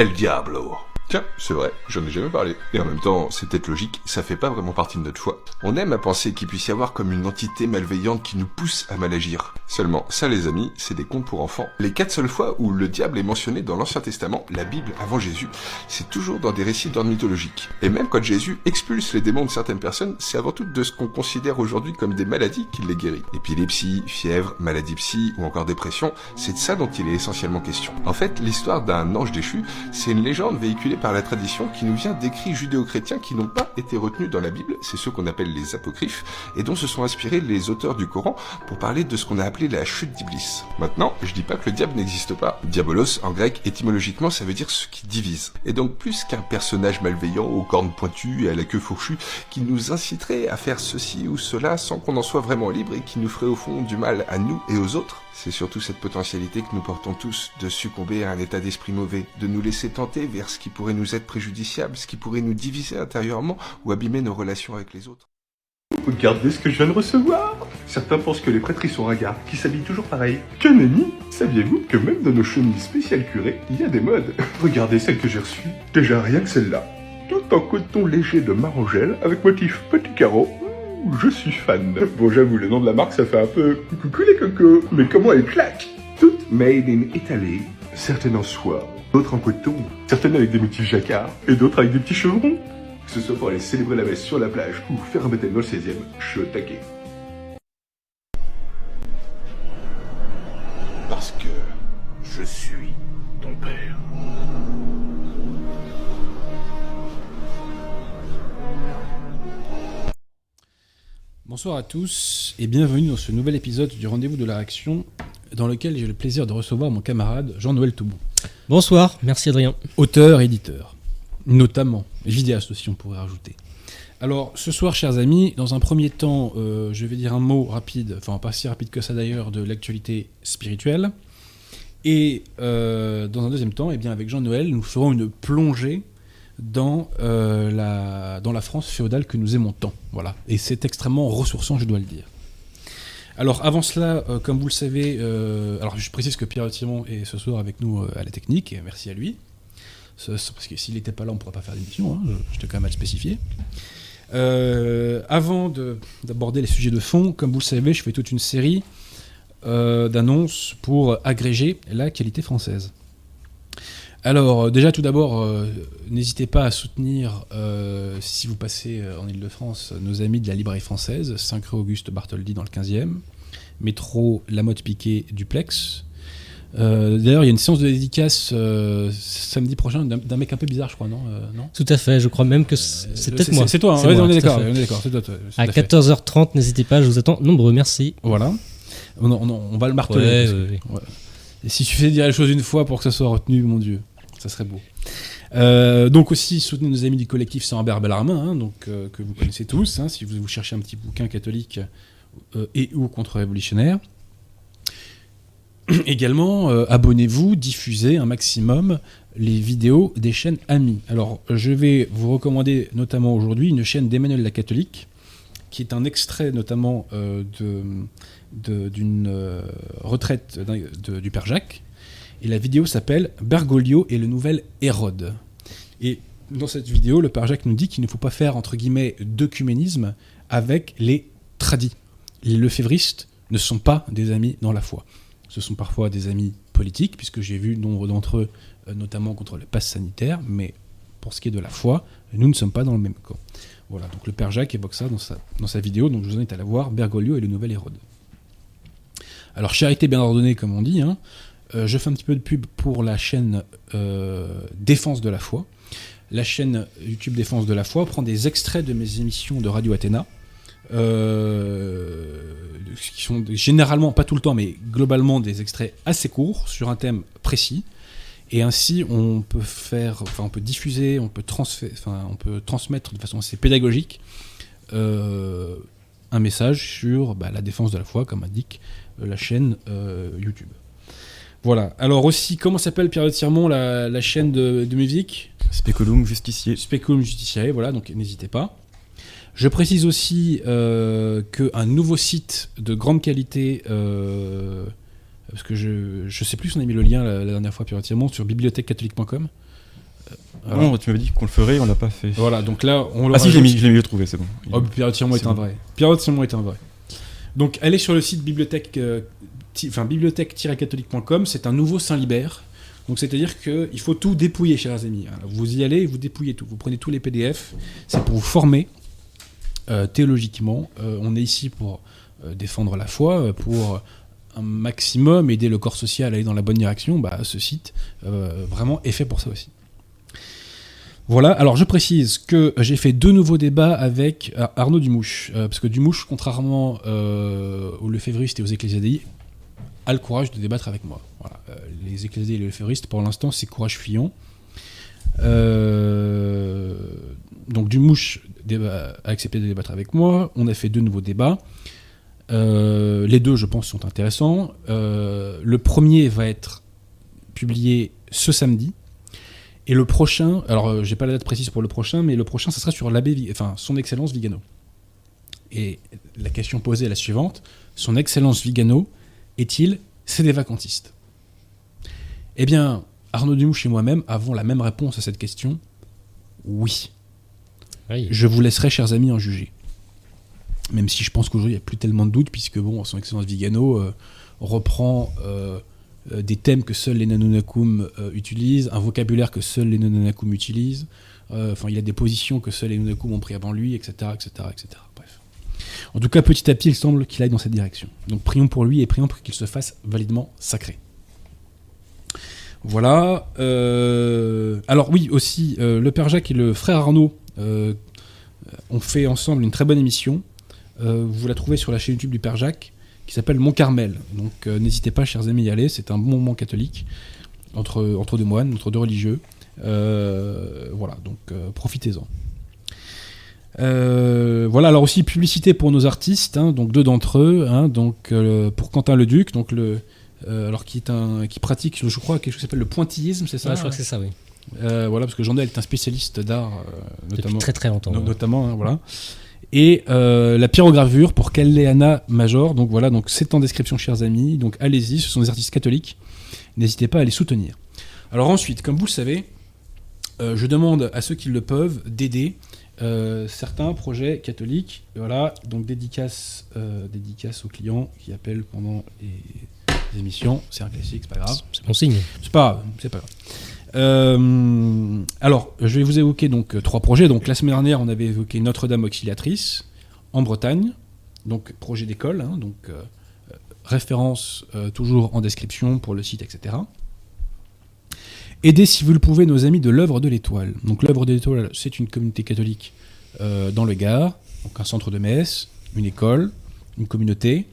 El Diablo. Tiens, c'est vrai, j'en ai jamais parlé. Et en même temps, c'est peut-être logique, ça fait pas vraiment partie de notre foi. On aime à penser qu'il puisse y avoir comme une entité malveillante qui nous pousse à mal agir. Seulement, ça les amis, c'est des contes pour enfants. Les quatre seules fois où le diable est mentionné dans l'Ancien Testament, la Bible avant Jésus, c'est toujours dans des récits d'ordre mythologique. Et même quand Jésus expulse les démons de certaines personnes, c'est avant tout de ce qu'on considère aujourd'hui comme des maladies qu'il les guérit. Épilepsie, fièvre, maladie psy ou encore dépression, c'est de ça dont il est essentiellement question. En fait, l'histoire d'un ange déchu, c'est une légende véhiculée par la tradition qui nous vient d'écrits judéo-chrétiens qui n'ont pas été retenus dans la Bible, c'est ceux qu'on appelle les apocryphes, et dont se sont inspirés les auteurs du Coran pour parler de ce qu'on a appelé la chute d'Iblis. Maintenant, je dis pas que le diable n'existe pas. Diabolos, en grec, étymologiquement, ça veut dire ce qui divise. Et donc plus qu'un personnage malveillant aux cornes pointues et à la queue fourchue, qui nous inciterait à faire ceci ou cela sans qu'on en soit vraiment libre et qui nous ferait au fond du mal à nous et aux autres, c'est surtout cette potentialité que nous portons tous de succomber à un état d'esprit mauvais, de nous laisser tenter vers ce qui pourrait nous être préjudiciable, ce qui pourrait nous diviser intérieurement ou abîmer nos relations avec les autres. Regardez ce que je viens de recevoir Certains pensent que les prêtres sont ringards, qui s'habillent toujours pareil. Que nenni Saviez-vous que même dans nos chemises spéciales curées, il y a des modes? Regardez celle que j'ai reçue. Déjà rien que celle-là. Tout en coton léger de marangelle, avec motif petit carreau. Je suis fan. Bon, j'avoue, le nom de la marque, ça fait un peu coucou les cocos. Mais comment elle claque Toutes made in Italy. Certaines en soie, d'autres en coton, certaines avec des motifs jacquard, et d'autres avec des petits chevrons. Que ce soit pour aller célébrer la messe sur la plage ou faire un baptême dans le 16 e je suis au taquet. Parce que je suis ton père. Bonsoir à tous et bienvenue dans ce nouvel épisode du Rendez-vous de la Réaction dans lequel j'ai le plaisir de recevoir mon camarade Jean-Noël Toubon, Bonsoir, merci Adrien. auteur, éditeur, notamment, vidéaste aussi on pourrait rajouter. Alors ce soir chers amis, dans un premier temps euh, je vais dire un mot rapide, enfin pas si rapide que ça d'ailleurs, de l'actualité spirituelle. Et euh, dans un deuxième temps, eh bien, avec Jean-Noël, nous ferons une plongée dans, euh, la, dans la France féodale que nous aimons tant. Voilà. Et c'est extrêmement ressourçant, je dois le dire. Alors avant cela, euh, comme vous le savez, euh, alors je précise que Pierre Timon est ce soir avec nous à la technique, et merci à lui. Ce- ce- parce que s'il n'était pas là, on ne pourrait pas faire l'émission, hein, je, je t'ai quand même à le spécifier. Avant de- d'aborder les sujets de fond, comme vous le savez, je fais toute une série d'annonces pour agréger la qualité française. Alors, euh, déjà, tout d'abord, euh, n'hésitez pas à soutenir, euh, si vous passez en Ile-de-France, nos amis de la librairie française, 5 rue Auguste Bartholdi dans le 15e, métro Lamotte Piquet Duplex. Euh, D'ailleurs, il y a une séance de dédicace samedi prochain d'un mec un peu bizarre, je crois, non, non? Tout à fait, je crois même que c'est peut-être moi. C'est toi, hein, ouais, moi, on est à d'accord, À à fait. 14h30, n'hésitez pas, je vous attends nombreux, merci. Voilà. On, on- on va le marteler. Ouais, si suffisait de dire les choses une fois pour que ça soit retenu, mon Dieu, ça serait beau. Euh, donc aussi soutenez nos amis du collectif Sans Herbert Bellarmin, hein, donc euh, que vous connaissez tous, hein, si vous, vous cherchez un petit bouquin catholique euh, et ou contre-révolutionnaire. Également, abonnez-vous, diffusez un maximum les vidéos des chaînes amies. Alors, je vais vous recommander notamment aujourd'hui une chaîne d'Emmanuel la catholique, qui est un extrait notamment de de- d'une euh, retraite de- du père Jacques. Et la vidéo s'appelle Bergoglio et le nouvel Hérode. Et dans cette vidéo, le père Jacques nous dit qu'il ne faut pas faire, entre guillemets, d'œcuménisme avec les tradis. Les lefévristes ne sont pas des amis dans la foi. Ce sont parfois des amis politiques, puisque j'ai vu nombre d'entre eux, euh, notamment contre le pass sanitaire, mais pour ce qui est de la foi, nous ne sommes pas dans le même camp. Voilà, donc le père Jacques évoque ça dans sa, dans sa vidéo, donc je vous invite à la voir, Bergoglio et le nouvel Hérode. Alors, charité bien ordonnée, comme on dit, hein, euh, je fais un petit peu de pub pour la chaîne euh, Défense de la foi. La chaîne YouTube Défense de la foi prend des extraits de mes émissions de Radio Athéna, euh, qui sont généralement, pas tout le temps, mais globalement des extraits assez courts sur un thème précis. Et ainsi, on peut faire, enfin, on peut diffuser, on peut, transmettre de façon assez pédagogique un message sur bah, la défense de la foi, comme indique la chaîne YouTube. Voilà. Alors aussi, comment s'appelle Pierre de Tirmont, la, la chaîne de, de musique Speculum justicier. Speculum Justitiae, voilà, donc n'hésitez pas. Je précise aussi euh, qu'un nouveau site de grande qualité, euh, parce que je ne sais plus si on a mis le lien la, la dernière fois, Pierre Tirmont, sur bibliothèquecatholique.com. Voilà. Non, tu m'avais dit qu'on le ferait, on l'a pas fait. Voilà, donc là, on le Ah si, je l'ai rajoute. mis, je l'ai l'ai trouvé, c'est bon. Oh, Pierre Tiremont est C'est un vrai. Pierre Tiremont est un vrai. Donc, allez sur le site bibliothèque, euh, enfin, bibliothèque-catholique.com, c'est un nouveau Saint-Libert. Donc, c'est-à-dire qu'il faut tout dépouiller, chers amis. hein. Vous y allez, vous dépouillez tout. Vous prenez tous les PDF. C'est pour vous former euh, théologiquement. Euh, on est ici pour euh, défendre la foi, pour un maximum aider le corps social à aller dans la bonne direction. Bah, ce site, vraiment, est fait pour ça aussi. Voilà, alors je précise que j'ai fait deux nouveaux débats avec Arnaud Dumouche, parce que Dumouche, contrairement aux lefévristes et aux ecclésiadéis, a le courage de débattre avec moi. Euh, les ecclésiadéis et les lefévristes, pour l'instant, c'est courage fuyant. Euh, donc Dumouche a accepté de débattre avec moi, on a fait deux nouveaux débats. Euh, les deux, je pense, sont intéressants. Le premier va être publié ce samedi. Et le prochain, alors j'ai pas la date précise pour le prochain, mais le prochain, ça sera sur l'abbé, enfin son Excellence Vigano. Et la question posée est la suivante son Excellence Vigano est-il c'est des vacantistes Eh bien, Arnaud Dumouche et moi-même avons la même réponse à cette question. Oui. Oui. Je vous laisserai, chers amis, en juger. Même si je pense qu'aujourd'hui, il n'y a plus tellement de doutes, puisque bon, son Excellence Vigano euh, reprend euh, euh, des thèmes que seuls les Nanonakum euh, utilisent, un vocabulaire que seuls les Nanonakum utilisent. Enfin, il a des positions que seuls les Nanonakum ont pris avant lui, etc., etc., etc. En tout cas, petit à petit, il semble qu'il aille dans cette direction. Donc, prions pour lui et prions pour qu'il se fasse validement sacré. Voilà. euh, alors oui, aussi, euh, le père Jacques et le frère Arnaud euh, ont fait ensemble une très bonne émission. Vous la trouvez sur la chaîne YouTube du père Jacques, qui s'appelle Mon Carmel. Donc n'hésitez pas, chers amis, à y aller. C'est un bon moment catholique entre, deux moines, entre deux religieux. Voilà, donc profitez-en. Euh, voilà, alors aussi publicité pour nos artistes, hein, donc deux d'entre eux, hein, donc euh, pour Quentin Leduc, donc le, euh, alors qui est un, qui pratique, je crois, quelque chose qui s'appelle le pointillisme, c'est ça je crois que c'est ça, oui. Euh, Voilà, parce que Jean-Del est un spécialiste d'art, euh, Depuis notamment, très très longtemps. no- notamment, hein, voilà. Et la pyrogravure pour Kalleana Major, donc voilà, donc c'est en description, chers amis, donc allez-y, ce sont des artistes catholiques, n'hésitez pas à les soutenir. Alors ensuite, comme vous le savez, je demande à ceux qui le peuvent d'aider euh, certains projets catholiques. Voilà, donc dédicace, euh, dédicace aux clients qui appellent pendant les, les émissions. C'est un classique, c'est pas grave. C'est bon signe. C'est pas grave, c'est pas grave. Euh, alors, je vais vous évoquer donc trois projets. Donc la semaine dernière, on avait évoqué Notre-Dame Auxiliatrice en Bretagne, donc projet d'école, hein, donc référence toujours en description pour le site, etc. Aidez si vous le pouvez nos amis de l'œuvre de l'Étoile. Donc l'œuvre de l'Étoile, c'est une communauté catholique euh, dans le Gard, donc un centre de messe, une école, une communauté.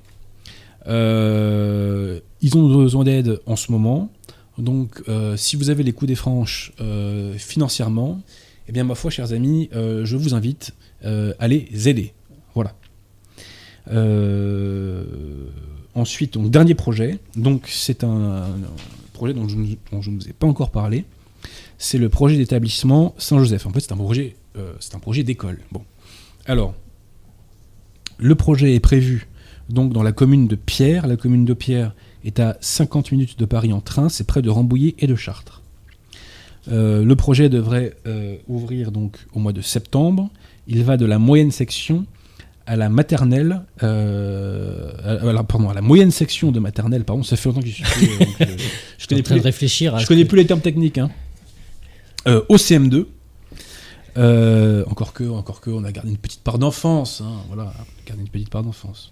Euh, ils ont besoin d'aide en ce moment. Donc, euh, si vous avez les coups des franches financièrement, eh bien, ma foi, chers amis, je vous invite à les aider. Voilà. Ensuite, dernier projet. Donc, c'est un projet dont je, ne- vous ai pas encore parlé. C'est le projet d'établissement Saint-Joseph. En fait, c'est un projet, euh, projet d'école. Bon. Alors, le projet est prévu donc dans la commune de Pierre. La commune de Pierre est à 50 minutes de Paris en train, c'est près de Rambouillet et de Chartres. Euh, le projet devrait euh, ouvrir donc au mois de septembre. Il va de la moyenne section à la maternelle, euh, à, la, pardon, à la moyenne section de maternelle, pardon, ça fait longtemps que je suis. euh, donc, euh, je Je connais en train de plus, réfléchir à. je connais que- plus les termes techniques. Hein. Euh, au CM2. Euh, encore que, encore que, on a gardé une petite part d'enfance. hein, voilà, gardé une petite part d'enfance.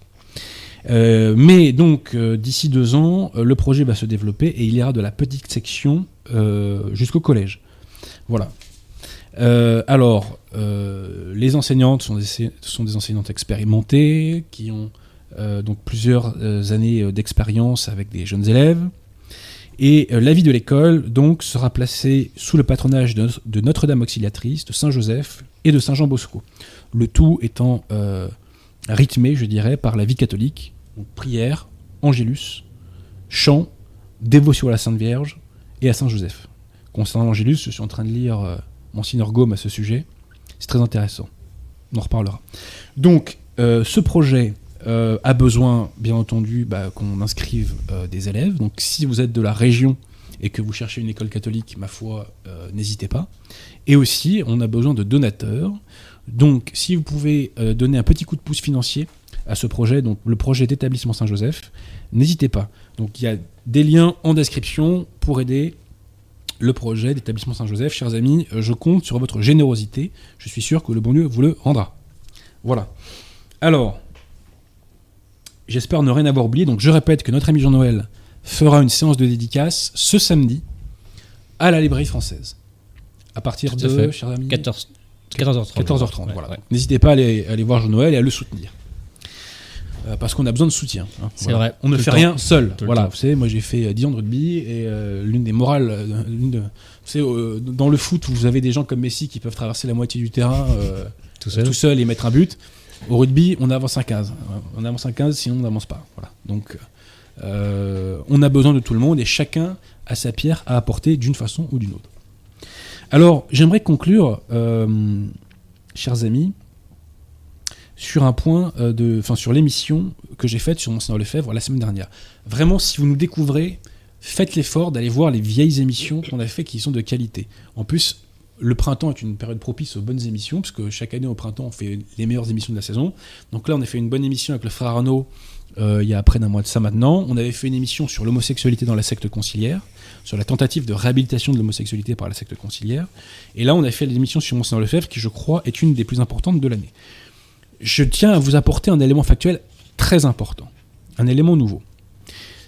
Euh, mais donc, euh, d'ici deux ans, le projet va se développer et il ira de la petite section jusqu'au collège. Voilà. Alors, les enseignantes sont des, enseignantes expérimentées qui ont euh, donc plusieurs euh, années euh, d'expérience avec des jeunes élèves. Et euh, la vie de l'école donc sera placée sous le patronage de, Notre-Dame Auxiliatrice, de Saint-Joseph et de Saint-Jean Bosco. Le tout étant euh, rythmé, je dirais, par la vie catholique, prière, angélus, chant, dévotion à la Sainte Vierge et à Saint Joseph. Concernant l'angélus, je suis en train de lire euh, Monsignor Gaume à ce sujet. C'est très intéressant. On en reparlera. Donc, euh, ce projet euh, a besoin, bien entendu, bah, qu'on inscrive euh, des élèves. Donc, si vous êtes de la région et que vous cherchez une école catholique, ma foi, n'hésitez pas. Et aussi, on a besoin de donateurs. Donc, si vous pouvez donner un petit coup de pouce financier à ce projet, donc le projet d'établissement Saint-Joseph, n'hésitez pas. Donc, il y a des liens en description pour aider le projet d'établissement Saint-Joseph. Chers amis, euh, je compte sur votre générosité. Je suis sûr que le bon Dieu vous le rendra. Voilà. Alors, j'espère ne rien avoir oublié. Donc, je répète que notre ami Jean-Noël fera une séance de dédicace ce samedi à la librairie française. À partir Tout à de, chers amis, 14, 14h30. 14h30. Ouais, voilà. ouais. N'hésitez pas à aller, à aller voir Jean-Noël et à le soutenir. Euh, parce qu'on a besoin de soutien. hein. C'est vrai. On ne fait temps. rien seul. Tout Voilà, vous savez, moi j'ai fait euh, 10 ans de rugby et euh, l'une des morales, euh, l'une de, vous savez, euh, dans le foot, vous avez des gens comme Messi qui peuvent traverser la moitié du terrain euh, Tout seul. tout seul et mettre un but. Au rugby, on avance à 15. On avance à 15, sinon on n'avance pas. Voilà. Donc, euh, on a besoin de tout le monde et chacun a sa pierre à apporter d'une façon ou d'une autre. Alors, j'aimerais conclure, euh, chers amis, sur un point euh, de, enfin, sur l'émission que j'ai faite sur Monseigneur Lefebvre la semaine dernière. Vraiment, si vous nous découvrez, faites l'effort d'aller voir les vieilles émissions qu'on a fait qui sont de qualité. En plus, le printemps est une période propice aux bonnes émissions, parce que chaque année au printemps, on fait les meilleures émissions de la saison. Donc là, on a fait une bonne émission avec le frère Arnaud euh, il y a près d'un mois de ça maintenant. On avait fait une émission sur l'homosexualité dans la secte conciliaire, sur la tentative de réhabilitation de l'homosexualité par la secte conciliaire. Et là, on a fait l'émission sur Monseigneur Lefebvre, qui je crois est une des plus importantes de l'année. Je tiens à vous apporter un élément factuel très important, un élément nouveau.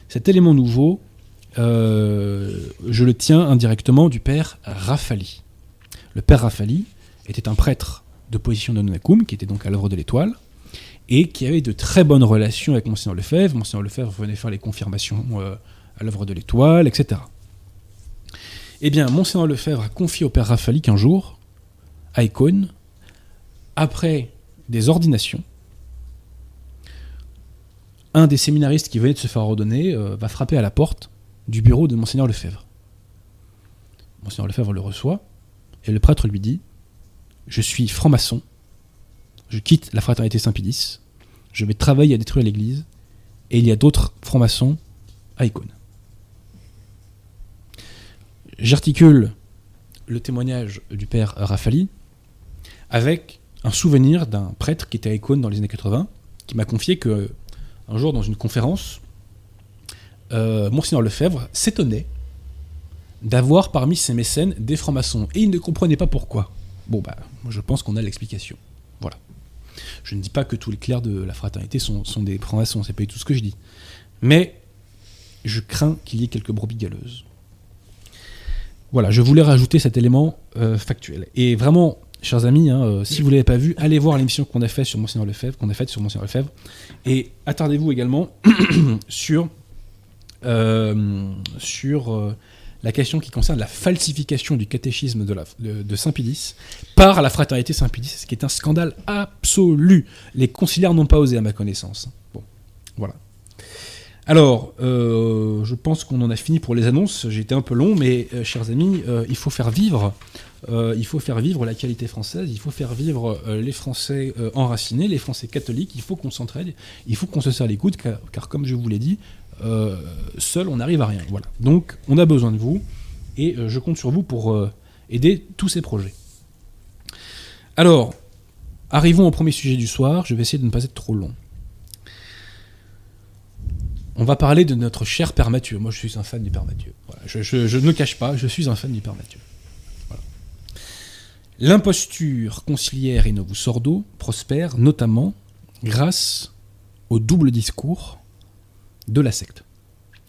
Cet élément nouveau, euh, je le tiens indirectement du père Rafali. Le père Rafali était un prêtre de position de Nonacum, qui était donc à l'œuvre de l'étoile, et qui avait de très bonnes relations avec Monseigneur Lefebvre. Monseigneur Lefebvre venait faire les confirmations euh, à l'œuvre de l'étoile, etc. Eh bien, Monseigneur Lefebvre a confié au père Rafali qu'un jour, à Icône, après des ordinations, un des séminaristes qui venait de se faire ordonner euh, va frapper à la porte du bureau de Monseigneur Lefebvre. Monseigneur Lefebvre le reçoit, et le prêtre lui dit Je suis franc-maçon, je quitte la fraternité Saint-Pédis, je vais travailler à détruire l'église, et il y a d'autres francs-maçons à Icône. J'articule le témoignage du père Rafali avec un souvenir d'un prêtre qui était à Icône dans les années 80, qui m'a confié que un jour dans une conférence, euh, Monseigneur Lefebvre s'étonnait d'avoir parmi ses mécènes des francs-maçons et il ne comprenait pas pourquoi. Bon bah, je pense qu'on a l'explication. Voilà. Je ne dis pas que tous les clercs de la fraternité sont, des francs-maçons, c'est pas tout ce que je dis. Mais je crains qu'il y ait quelques brebis galeuses. Voilà, je voulais rajouter cet élément euh, factuel. Et vraiment, chers amis, hein, euh, si vous ne l'avez pas vu, allez voir l'émission qu'on a faite sur Monseigneur Lefebvre, qu'on a faite sur Monseigneur Lefebvre, et attardez-vous également sur euh, sur euh, la question qui concerne la falsification du catéchisme de, de, Saint-Pédis par la fraternité Saint-Pédis, ce qui est un scandale absolu. Les conciliaires n'ont pas osé, à ma connaissance. Bon, voilà. Alors, je pense qu'on en a fini pour les annonces. J'ai été un peu long, mais chers amis, il faut faire vivre, euh, il faut faire vivre la qualité française. Il faut faire vivre euh, les Français euh, enracinés, les Français catholiques. Il faut qu'on s'entraide, il faut qu'on se serre les coudes, car, comme je vous l'ai dit, seul on n'arrive à rien. Voilà. Donc, on a besoin de vous, et je compte sur vous pour aider tous ces projets. Alors, arrivons au premier sujet du soir. Je vais essayer de ne pas être trop long. On va parler de notre cher Père Mathieu. Moi, je suis un fan du Père Mathieu. Je, je- je ne le cache pas, je suis un fan du Père Mathieu. L'imposture conciliaire et novus sordo prospère notamment grâce au double discours de la secte.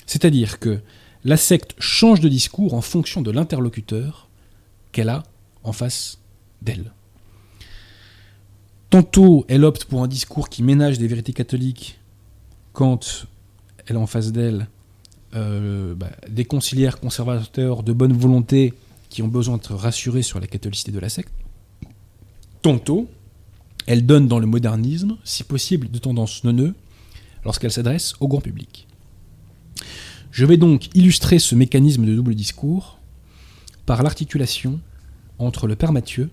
C'est-à-dire que la secte change de discours en fonction de l'interlocuteur qu'elle a en face d'elle. Tantôt, elle opte pour un discours qui ménage des vérités catholiques quand elle a en face d'elle euh, bah, des conciliaires conservateurs de bonne volonté qui ont besoin d'être rassurés sur la catholicité de la secte. Tantôt, elle donne dans le modernisme, si possible de tendance neuneux, lorsqu'elle s'adresse au grand public. Je vais donc illustrer ce mécanisme de double discours par l'articulation entre le Père Mathieu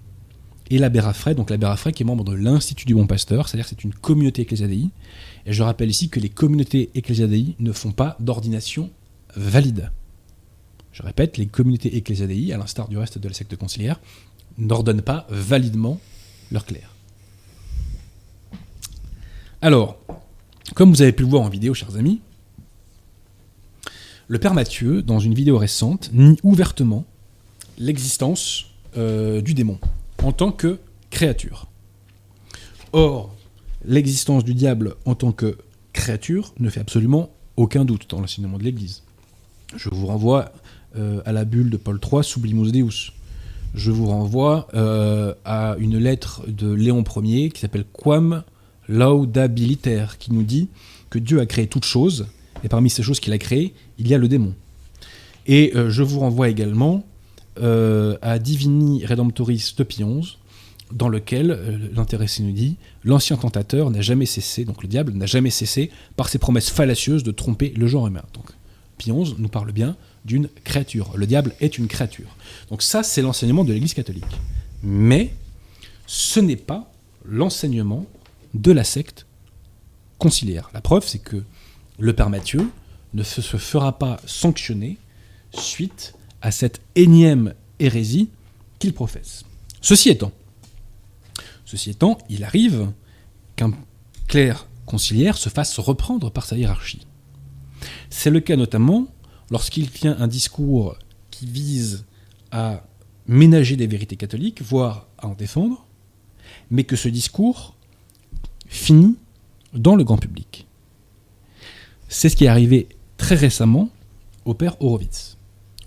et l'abbé Raffray, donc l'abbé Raffray qui est membre de l'Institut du Bon Pasteur, c'est-à-dire c'est une communauté ecclésiadei. Et je rappelle ici que les communautés ecclésiadei ne font pas d'ordination valide. Je répète, les communautés ecclésiadei, à l'instar du reste de la secte conciliaire, n'ordonnent pas validement leur clerc. Alors, comme vous avez pu le voir en vidéo, chers amis, le Père Mathieu, dans une vidéo récente, nie ouvertement l'existence euh, du démon en tant que créature. Or, l'existence du diable en tant que créature ne fait absolument aucun doute dans l'enseignement de l'Église. Je vous renvoie euh, à la bulle de Paul III, Sublimus Deus. Je vous renvoie euh, à une lettre de Léon Ier qui s'appelle Quam Laudabiliter, qui nous dit que Dieu a créé toutes choses, et parmi ces choses qu'il a créées, il y a le démon. Et euh, je vous renvoie également à Divini Redemptoris de Pie XI, dans lequel l'intéressé nous dit L'ancien tentateur n'a jamais cessé, donc le diable n'a jamais cessé, par ses promesses fallacieuses, de tromper le genre humain. Donc, Pie XI nous parle bien d'une créature. Le diable est une créature. Donc ça, c'est l'enseignement de l'Église catholique. Mais ce n'est pas l'enseignement de la secte conciliaire. La preuve, c'est que le Père Mathieu ne se fera pas sanctionner suite à cette énième hérésie qu'il professe. Ceci étant, ceci étant, il arrive qu'un clerc conciliaire se fasse reprendre par sa hiérarchie. C'est le cas notamment lorsqu'il tient un discours qui vise à ménager des vérités catholiques, voire à en défendre, mais que ce discours finit dans le grand public. C'est ce qui est arrivé très récemment au père Horowitz.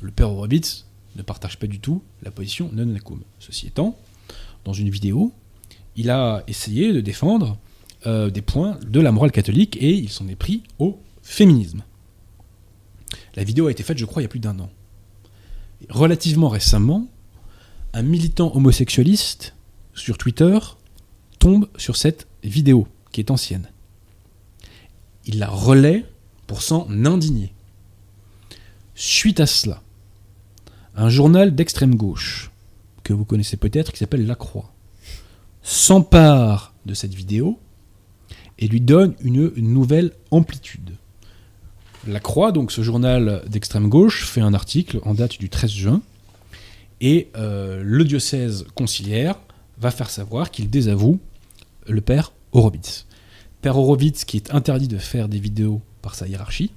Le père Horowitz ne partage pas du tout la position non nacum. Ceci étant, dans une vidéo, il a essayé de défendre euh, des points de la morale catholique et il s'en est pris au féminisme. La vidéo a été faite, je crois, il y a plus d'un an. Relativement récemment, un militant homosexualiste sur Twitter tombe sur cette vidéo, qui est ancienne. Il la relaie pour s'en indigner. Suite à cela, un journal d'extrême gauche, que vous connaissez peut-être, qui s'appelle La Croix, s'empare de cette vidéo et lui donne une nouvelle amplitude. La Croix, donc ce journal d'extrême gauche, fait un article en date du 13 juin, et euh, le diocèse conciliaire va faire savoir qu'il désavoue le père Horowitz. Père Horowitz qui est interdit de faire des vidéos par sa hiérarchie,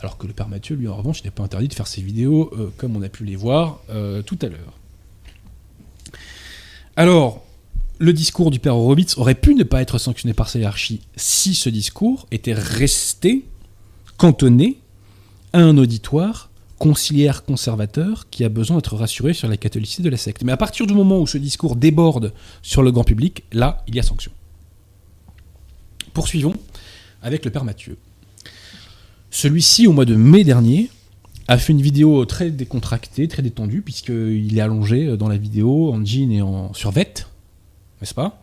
alors que le père Mathieu, lui, en revanche, n'est pas interdit de faire ses vidéos euh, comme on a pu les voir euh, tout à l'heure. Alors, le discours du père Horowitz aurait pu ne pas être sanctionné par sa hiérarchie si ce discours était resté cantonné à un auditoire conciliaire conservateur qui a besoin d'être rassuré sur la catholicité de la secte. Mais à partir du moment où ce discours déborde sur le grand public, là, il y a sanction. Poursuivons avec le Père Mathieu. Celui-ci, au mois de mai dernier, a fait une vidéo très décontractée, très détendue, puisqu'il est allongé dans la vidéo en jean et en survette, n'est-ce pas?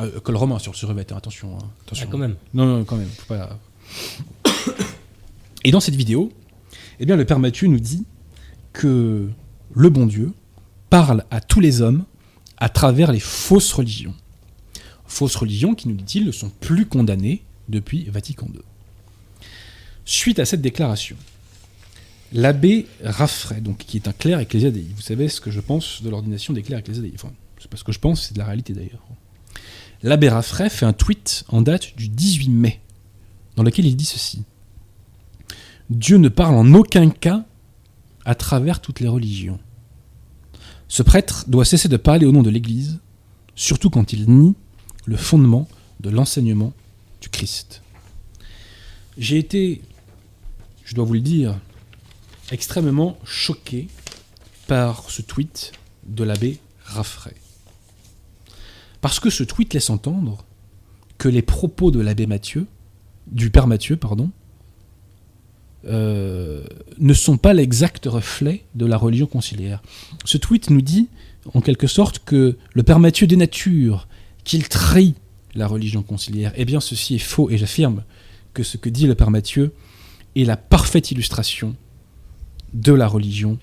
Euh, Col romain sur survette, hein, attention. Hein, attention. Ah, quand même. Non, non, quand même. Faut pas... Et dans cette vidéo, eh bien, le Père Mathieu nous dit que le bon Dieu parle à tous les hommes à travers les fausses religions. Fausses religions qui, nous dit-il, ne sont plus condamnées depuis Vatican II. Suite à cette déclaration, l'abbé Raffray, donc, qui est un clerc ecclésiadei, vous savez ce que je pense de l'ordination des clercs ecclésiadei, enfin, c'est pas ce que je pense, c'est de la réalité d'ailleurs. L'abbé Raffray fait un tweet en date du 18 mai, dans lequel il dit ceci. Dieu ne parle en aucun cas à travers toutes les religions. Ce prêtre doit cesser de parler au nom de l'Église, surtout quand il nie le fondement de l'enseignement du Christ. J'ai été, je dois vous le dire, extrêmement choqué par ce tweet de l'abbé Raffray. Parce que ce tweet laisse entendre que les propos de l'abbé Mathieu, du père Mathieu, pardon, euh, ne sont pas l'exact reflet de la religion conciliaire. Ce tweet nous dit, en quelque sorte, que le Père Mathieu dénature, qu'il trahit la religion conciliaire. Eh bien, ceci est faux, et j'affirme que ce que dit le Père Mathieu est la parfaite illustration de la religion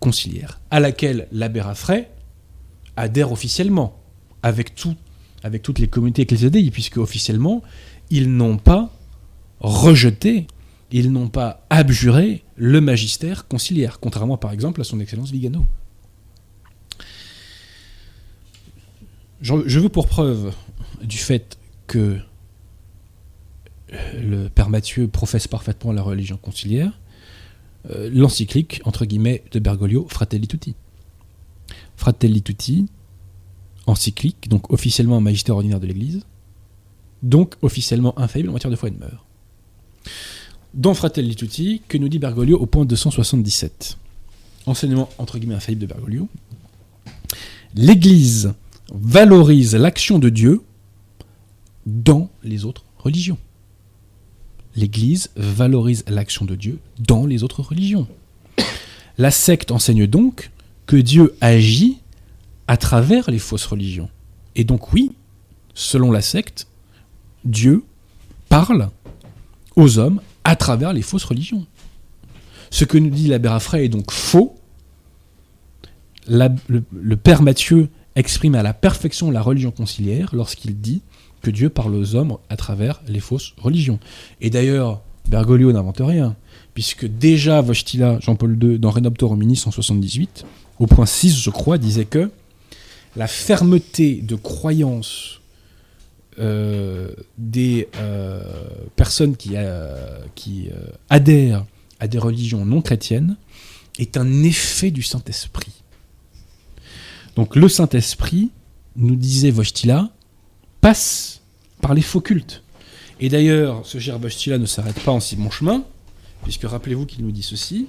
conciliaire, à laquelle l'abbé Raffray adhère officiellement, avec, tout, avec toutes les communautés ecclésiadées, puisque officiellement, ils n'ont pas rejeté ils n'ont pas abjuré le magistère conciliaire, contrairement par exemple à son Excellence Vigano. Je veux pour preuve du fait que le Père Mathieu professe parfaitement la religion conciliaire, euh, l'encyclique, entre guillemets, de Bergoglio, Fratelli Tutti. Fratelli Tutti, encyclique, donc officiellement un magistère ordinaire de l'Église, donc officiellement infaillible en matière de foi et de mœurs. Dans Fratelli Tutti, que nous dit Bergoglio au point 277 Enseignement entre guillemets infaillible de Bergoglio. L'Église valorise l'action de Dieu dans les autres religions. L'Église valorise l'action de Dieu dans les autres religions. La secte enseigne donc que Dieu agit à travers les fausses religions. Et donc oui, selon la secte, Dieu parle aux hommes à travers les fausses religions. Ce que nous dit l'abbé Raffray est donc faux. Le, Père Matthieu exprime à la perfection la religion conciliaire lorsqu'il dit que Dieu parle aux hommes à travers les fausses religions. Et d'ailleurs, Bergoglio n'invente rien, puisque déjà Jean-Paul II, dans Renoptor Homini 178, au point 6, je crois, disait que la fermeté de croyance des euh, personnes qui, euh, euh, adhèrent à des religions non chrétiennes est un effet du Saint-Esprit. Donc le Saint-Esprit, nous disait Wojtyla, passe par les faux cultes. Et d'ailleurs, ce cher Wojtyla ne s'arrête pas en si bon chemin, puisque rappelez-vous qu'il nous dit ceci.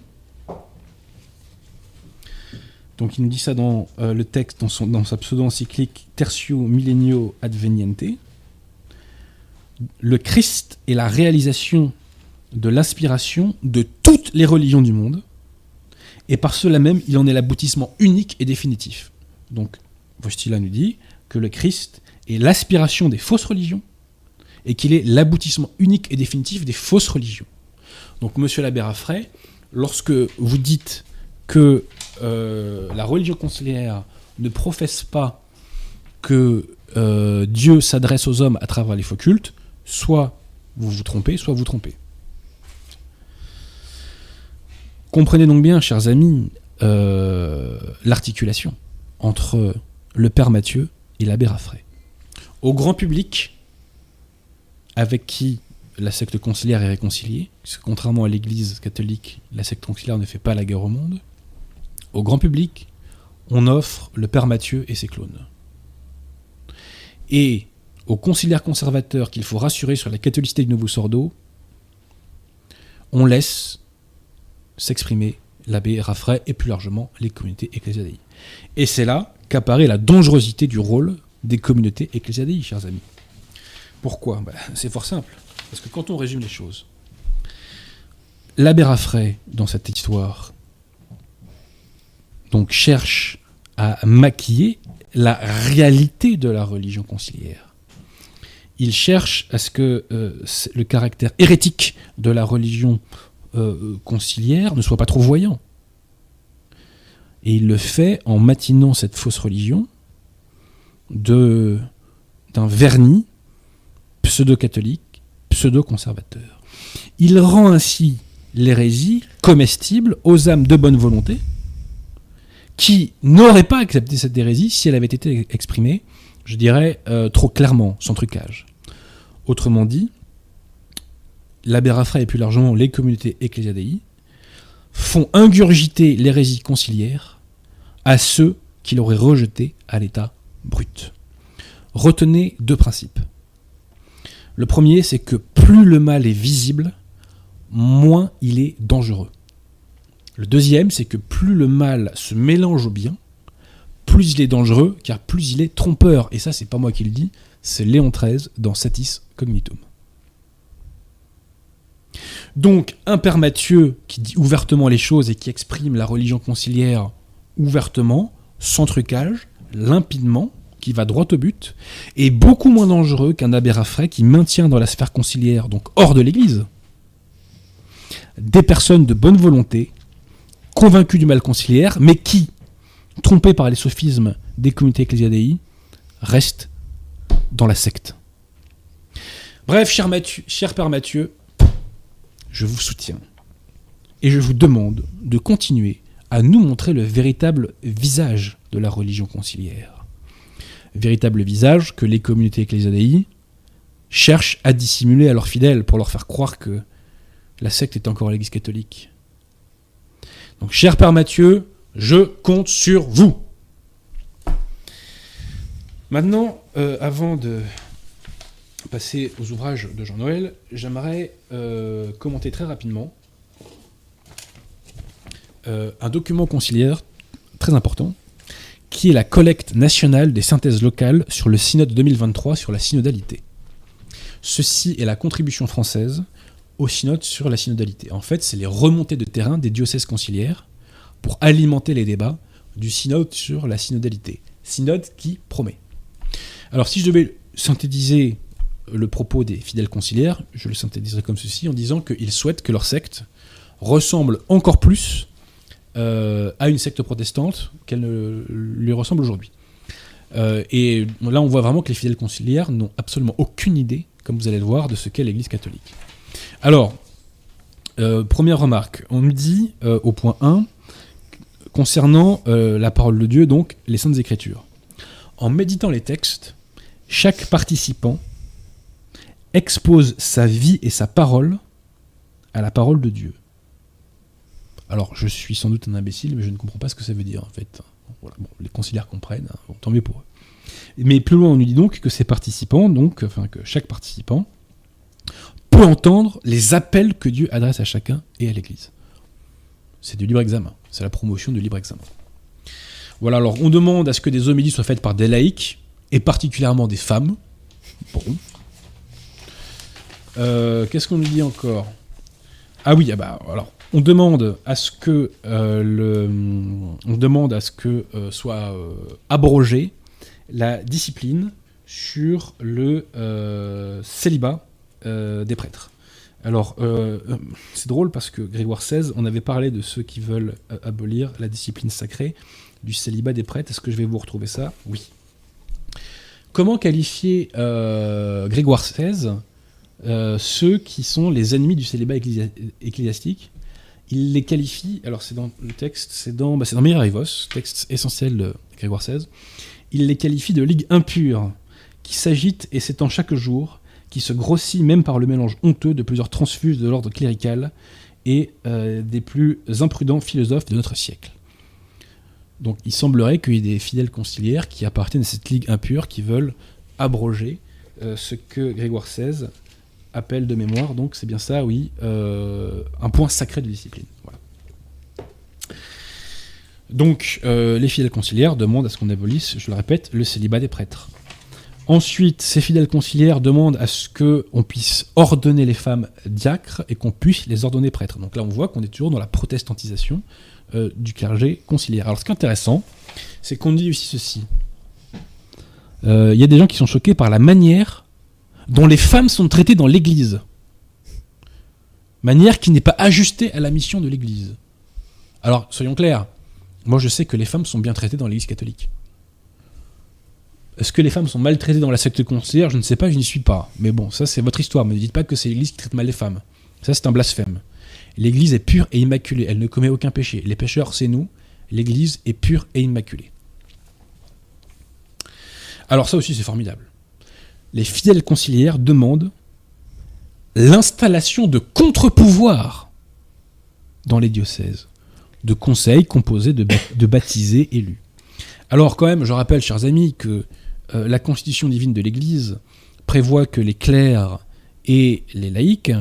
Donc il nous dit ça dans euh, le texte, dans, dans sa pseudo-encyclique Tertio Millennio Adveniente. Le Christ est la réalisation de l'aspiration de toutes les religions du monde, et par cela même, il en est l'aboutissement unique et définitif. Donc, Wojtyla nous dit que le Christ est l'aspiration des fausses religions, et qu'il est l'aboutissement unique et définitif des fausses religions. Donc, monsieur l'abbé Raffray, lorsque vous dites que euh, la religion conciliaire ne professe pas que euh, Dieu s'adresse aux hommes à travers les faux cultes, soit vous vous trompez, soit vous trompez. Comprenez donc bien, chers amis, euh, l'articulation entre le Père Mathieu et l'abbé Raffray. Au grand public, avec qui la secte conciliaire est réconciliée, parce que contrairement à l'Église catholique, la secte conciliaire ne fait pas la guerre au monde, au grand public, on offre le Père Mathieu et ses clones. Et aux conciliaires conservateurs qu'il faut rassurer sur la catholicité du Novus Ordo, on laisse s'exprimer l'abbé Raffray et plus largement les communautés ecclésiadei. Et c'est là qu'apparaît la dangerosité du rôle des communautés ecclésiadei, chers amis. Pourquoi? Ben, C'est fort simple. Parce que quand on résume les choses, l'abbé Raffray, dans cette histoire, cherche à maquiller la réalité de la religion conciliaire. Il cherche à ce que euh, le caractère hérétique de la religion euh, conciliaire ne soit pas trop voyant. Et il le fait en matinant cette fausse religion d'un vernis pseudo-catholique, pseudo-conservateur. Il rend ainsi l'hérésie comestible aux âmes de bonne volonté qui n'auraient pas accepté cette hérésie si elle avait été exprimée, je dirais, euh, trop clairement, sans trucage. Autrement dit, l'abbé Raffray et plus largement les communautés ecclésiadei font ingurgiter l'hérésie conciliaire à ceux qui l'auraient rejetée à l'état brut. Retenez deux principes. Le premier, c'est que plus le mal est visible, moins il est dangereux. Le deuxième, c'est que plus le mal se mélange au bien, plus il est dangereux, car plus il est trompeur. Et ça, c'est pas moi qui le dis, c'est Léon XIII dans Satis Cognitum. Donc, un père Mathieu qui dit ouvertement les choses et qui exprime la religion conciliaire ouvertement, sans trucage, limpidement, qui va droit au but, est beaucoup moins dangereux qu'un abbé qui maintient dans la sphère conciliaire, donc hors de l'Église, des personnes de bonne volonté, convaincues du mal conciliaire, mais qui, trompées par les sophismes des communautés ecclésiadei, restent dans la secte. Bref, cher, père Mathieu, je vous soutiens. Et je vous demande de continuer à nous montrer le véritable visage de la religion conciliaire. Véritable visage que les communautés ecclésiadei cherchent à dissimuler à leurs fidèles pour leur faire croire que la secte est encore l'Église catholique. Donc, cher Père Mathieu, je compte sur vous. Maintenant, euh, avant de passer aux ouvrages de Jean-Noël, j'aimerais euh, commenter très rapidement euh, un document conciliaire très important, qui est la collecte nationale des synthèses locales sur le synode 2023 sur la synodalité. Ceci est la contribution française au synode sur la synodalité. En fait, c'est les remontées de terrain des diocèses conciliaires pour alimenter les débats du synode sur la synodalité. Synode qui promet. Alors si je devais synthétiser le propos des fidèles conciliaires, je le synthétiserais comme ceci en disant qu'ils souhaitent que leur secte ressemble encore plus euh, à une secte protestante qu'elle ne lui ressemble aujourd'hui. Euh, et là, on voit vraiment que les fidèles conciliaires n'ont absolument aucune idée, comme vous allez le voir, de ce qu'est l'Église catholique. Alors, euh, première remarque, on nous dit au point 1, concernant la parole de Dieu, donc les Saintes Écritures. En méditant les textes, chaque participant expose sa vie et sa parole à la parole de Dieu. Alors, je suis sans doute un imbécile, mais je ne comprends pas ce que ça veut dire, en fait. les conciliaires comprennent, hein. tant mieux pour eux. Mais plus loin, on nous dit donc que ces participants, donc, enfin, que chaque participant, peut entendre les appels que Dieu adresse à chacun et à l'Église. C'est du libre examen, c'est la promotion du libre examen. Voilà, alors on demande à ce que des homélies soient faites par des laïcs, et particulièrement des femmes. Euh, qu'est-ce qu'on nous dit encore? Ah oui, ah bah, on demande à ce que euh, euh, soit abrogée la discipline sur le célibat des prêtres. Alors, c'est drôle parce que Grégoire XVI, on avait parlé de ceux qui veulent abolir la discipline sacrée du célibat des prêtres. Est-ce que je vais vous retrouver ça? Oui. Comment qualifier euh, Grégoire XVI euh, ceux qui sont les ennemis du célibat ecclésiastique? Il les qualifie, alors c'est dans le texte, c'est dans, bah, texte essentiel de Grégoire XVI, il les qualifie de ligue impure, qui s'agite et s'étend chaque jour, qui se grossit même par le mélange honteux de plusieurs transfuges de l'ordre clérical et euh, des plus imprudents philosophes de notre siècle. Donc il semblerait qu'il y ait des fidèles conciliaires qui appartiennent à cette ligue impure, qui veulent abroger euh, ce que Grégoire XVI appelle de mémoire, donc c'est bien ça, oui, euh, un point sacré de discipline. Donc euh, les fidèles conciliaires demandent à ce qu'on abolisse, je le répète, le célibat des prêtres. Ensuite, ces fidèles conciliaires demandent à ce qu'on puisse ordonner les femmes diacres et qu'on puisse les ordonner prêtres. Donc là, on voit qu'on est toujours dans la protestantisation euh, du clergé conciliaire. Alors ce qui est intéressant, c'est qu'on dit aussi ceci. Euh, il y a des gens qui sont choqués par la manière dont les femmes sont traitées dans l'Église. Manière qui n'est pas ajustée à la mission de l'Église. Alors, soyons clairs, moi je sais que les femmes sont bien traitées dans l'Église catholique. Est-ce que les femmes sont maltraitées dans la secte conciliaire? Je ne sais pas, je n'y suis pas. Mais bon, ça c'est votre histoire. Ne dites pas que c'est l'Église qui traite mal les femmes. Ça c'est un blasphème. L'Église est pure et immaculée, elle ne commet aucun péché. Les pécheurs, c'est nous. L'Église est pure et immaculée. Alors ça aussi, c'est formidable. Les fidèles conciliaires demandent l'installation de contre-pouvoirs dans les diocèses, de conseils composés de, baptisés élus. Alors quand même, je rappelle, chers amis, que euh, la constitution divine de l'Église prévoit que les clercs et les laïcs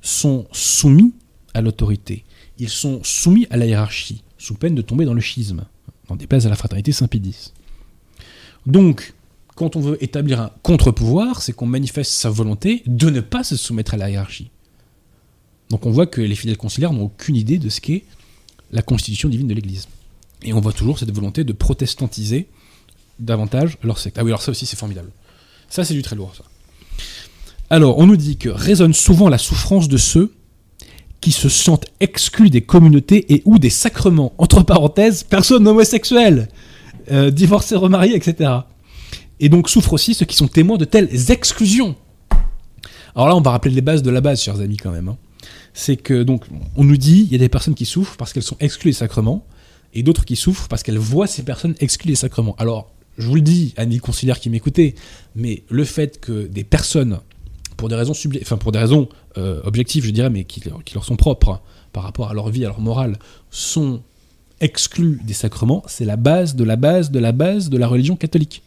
sont soumis à l'autorité. Ils sont soumis à la hiérarchie, sous peine de tomber dans le schisme, dans des à la fraternité Saint-Pédis. Donc, quand on veut établir un contre-pouvoir, c'est qu'on manifeste sa volonté de ne pas se soumettre à la hiérarchie. Donc on voit que les fidèles conciliaires n'ont aucune idée de ce qu'est la constitution divine de l'Église. Et on voit toujours cette volonté de protestantiser davantage leur secte. Ah oui, alors ça aussi c'est formidable. Ça c'est du très lourd, ça. Alors, on nous dit que résonne souvent la souffrance de ceux qui se sentent exclus des communautés et ou des sacrements. Entre parenthèses, personnes homosexuelles, euh, divorcées, remariées, etc. Et donc souffrent aussi ceux qui sont témoins de telles exclusions. Alors là, on va rappeler les bases de la base, chers amis, quand même. Hein. c'est que donc on nous dit il y a des personnes qui souffrent parce qu'elles sont exclues des sacrements et d'autres qui souffrent parce qu'elles voient ces personnes exclues des sacrements. Alors, je vous le dis, amis conciliaires qui m'écoutez, mais le fait que des personnes, pour des raisons, subli- enfin, pour des raisons euh, objectives, je dirais, mais qui, leur- sont propres par rapport à leur vie, à leur morale, sont exclues des sacrements, c'est la base de la base de la base de la religion catholique.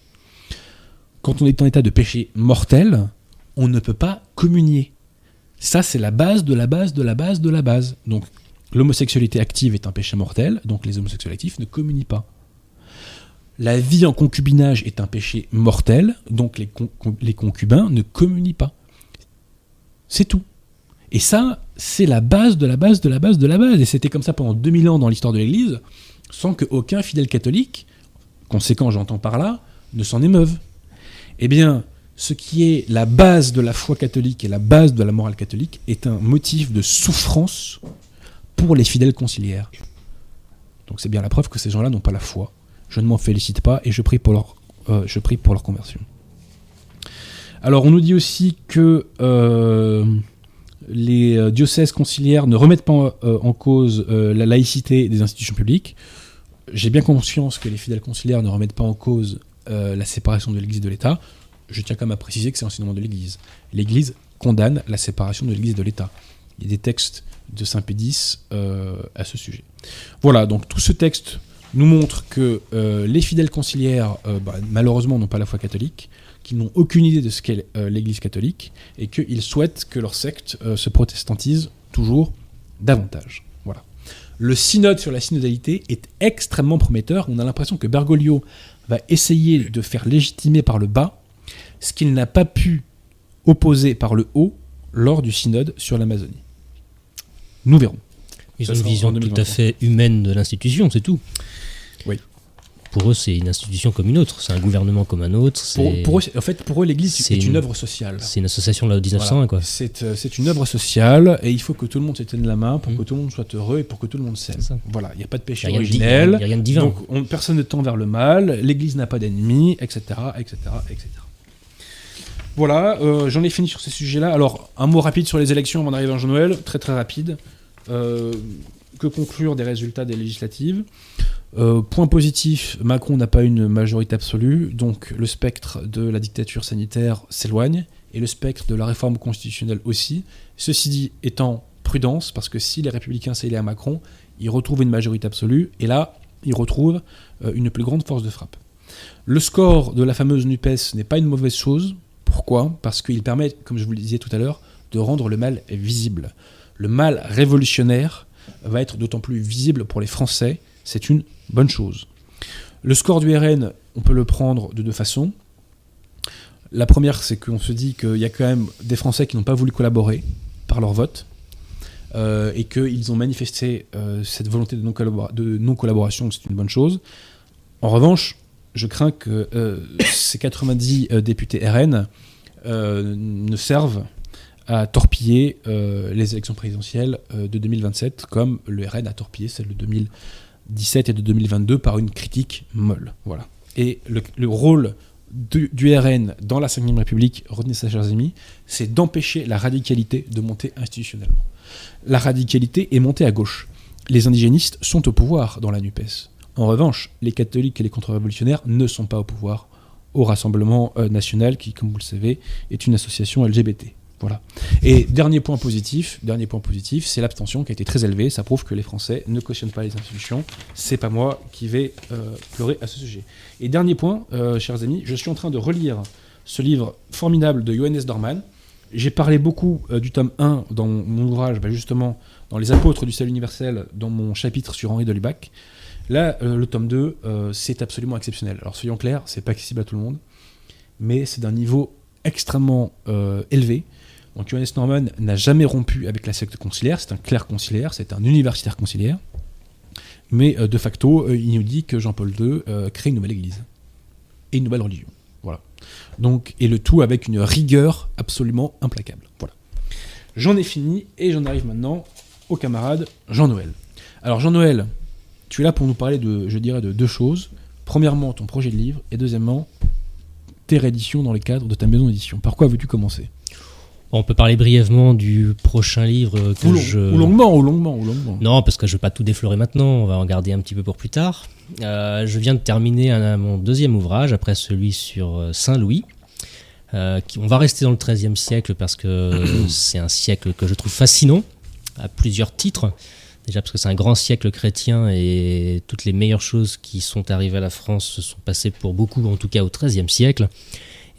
Quand on est en état de péché mortel, on ne peut pas communier. Ça, c'est la base de la base de la base de la base. Donc, l'homosexualité active est un péché mortel, donc les homosexuels actifs ne communient pas. La vie en concubinage est un péché mortel, donc les concubins ne communient pas. C'est tout. Et ça, c'est la base de la base de la base de la base. Et c'était comme ça pendant 2000 ans dans l'histoire de l'Église, sans qu'aucun fidèle catholique, conséquent j'entends par là, ne s'en émeuve. Eh bien, ce qui est la base de la foi catholique et la base de la morale catholique est un motif de souffrance pour les fidèles conciliaires. Donc c'est bien la preuve que ces gens-là n'ont pas la foi. Je ne m'en félicite pas et je prie pour leur, euh, je prie pour leur conversion. Alors on nous dit aussi que euh, les euh, diocèses conciliaires ne remettent pas euh, en cause euh, la laïcité des institutions publiques. J'ai bien conscience que les fidèles conciliaires ne remettent pas en cause la séparation de l'Église de l'État. Je tiens quand même à préciser que c'est l'enseignement de l'Église. L'Église condamne la séparation de l'Église de l'État. Il y a des textes de Saint Pédis euh, à ce sujet. Voilà, donc tout ce texte nous montre que les fidèles conciliaires, bah, malheureusement, n'ont pas la foi catholique, qu'ils n'ont aucune idée de ce qu'est euh, l'Église catholique, et qu'ils souhaitent que leur secte euh, se protestantise toujours davantage. Voilà. Le synode sur la synodalité est extrêmement prometteur. On a l'impression que Bergoglio va essayer de faire légitimer par le bas ce qu'il n'a pas pu opposer par le haut lors du synode sur l'Amazonie. Nous verrons. Ils ont une vision tout 2023. à fait humaine de l'institution, c'est tout. Pour eux, c'est une institution comme une autre. C'est un gouvernement comme un autre. Pour, eux, en fait, pour eux, l'Église c'est est une une- œuvre sociale. c'est une association de la 1901, Voilà. quoi. C'est euh, c'est une œuvre sociale et il faut que tout le monde se tienne la main pour Mm. que tout le monde soit heureux et pour que tout le monde s'aime. Voilà, il n'y a pas de péché n'y a, originel. il y a rien de divin. Donc on- personne ne tend vers le mal, l'Église n'a pas d'ennemis, etc., etc., etc. Voilà, euh, j'en ai fini sur ces sujets-là. Alors, un mot rapide sur les élections avant d'arriver à Jean-Noël, très très rapide. Euh, que conclure des résultats des législatives? Euh, Point positif, Macron n'a pas une majorité absolue, donc le spectre de la dictature sanitaire s'éloigne, et le spectre de la réforme constitutionnelle aussi. Ceci dit, étant prudence, parce que si les républicains s'élaient à Macron, ils retrouvent une majorité absolue, et là, ils retrouvent euh, une plus grande force de frappe. Le score de la fameuse NUPES n'est pas une mauvaise chose. Pourquoi? Parce qu'il permet, comme je vous le disais tout à l'heure, de rendre le mal visible. Le mal révolutionnaire va être d'autant plus visible pour les Français. C'est une bonne chose. Le score du RN, on peut le prendre de deux façons. La première, c'est qu'on se dit qu'il y a quand même des Français qui n'ont pas voulu collaborer par leur vote euh, et qu'ils ont manifesté euh, cette volonté de non-collabora- de non-collaboration, c'est une bonne chose. En revanche, je crains que euh, ces 90 euh, députés RN ne servent à torpiller les élections présidentielles de 2027, comme le RN a torpillé celles de 2017 et de 2022 par une critique molle. Voilà. Et le, le rôle du, RN dans la 5 République, retenez ça chers amis, c'est d'empêcher la radicalité de monter institutionnellement. La radicalité est montée à gauche. Les indigénistes sont au pouvoir dans la NUPES. En revanche, les catholiques et les contre-révolutionnaires ne sont pas au pouvoir au Rassemblement euh, national, qui, comme vous le savez, est une association LGBT. Et dernier point positif, dernier point positif, c'est l'abstention qui a été très élevée. Ça prouve que les Français ne cautionnent pas les institutions. C'est pas moi qui vais euh, pleurer à ce sujet. Et dernier point, euh, chers amis, je suis en train de relire ce livre formidable de Johannes Dorman. J'ai parlé beaucoup euh, du tome 1 dans mon ouvrage, bah, justement, dans Les apôtres du salut universel, dans mon chapitre sur Henri de Lubac. Là, le tome 2, euh, c'est absolument exceptionnel. Alors soyons clairs, c'est pas accessible à tout le monde, mais c'est d'un niveau extrêmement élevé. Donc Johannes Norman n'a jamais rompu avec la secte conciliaire, c'est un clerc conciliaire, c'est un universitaire conciliaire, mais euh, de facto, euh, il nous dit que Jean-Paul II euh, crée une nouvelle église et une nouvelle religion. Voilà. Donc, et le tout avec une rigueur absolument implacable. Voilà. J'en ai fini et j'en arrive maintenant au camarade Jean-Noël. Alors Jean-Noël, tu es là pour nous parler de, je dirais, de deux choses. Premièrement, ton projet de livre et deuxièmement, tes rééditions dans le cadre de ta maison d'édition. Par quoi veux-tu commencer? On peut parler brièvement du prochain livre que Ou, long- je... ou longuement, ou longuement, ou longuement. Non, parce que je ne vais pas tout déflorer maintenant, on va en garder un petit peu pour plus tard. Euh, je viens de terminer un- mon deuxième ouvrage, après celui sur euh, Saint-Louis. Euh, on va rester dans le XIIIe siècle parce que c'est un siècle que je trouve fascinant, à plusieurs titres. Déjà parce que c'est un grand siècle chrétien et toutes les meilleures choses qui sont arrivées à la France se sont passées pour beaucoup, en tout cas au XIIIe siècle.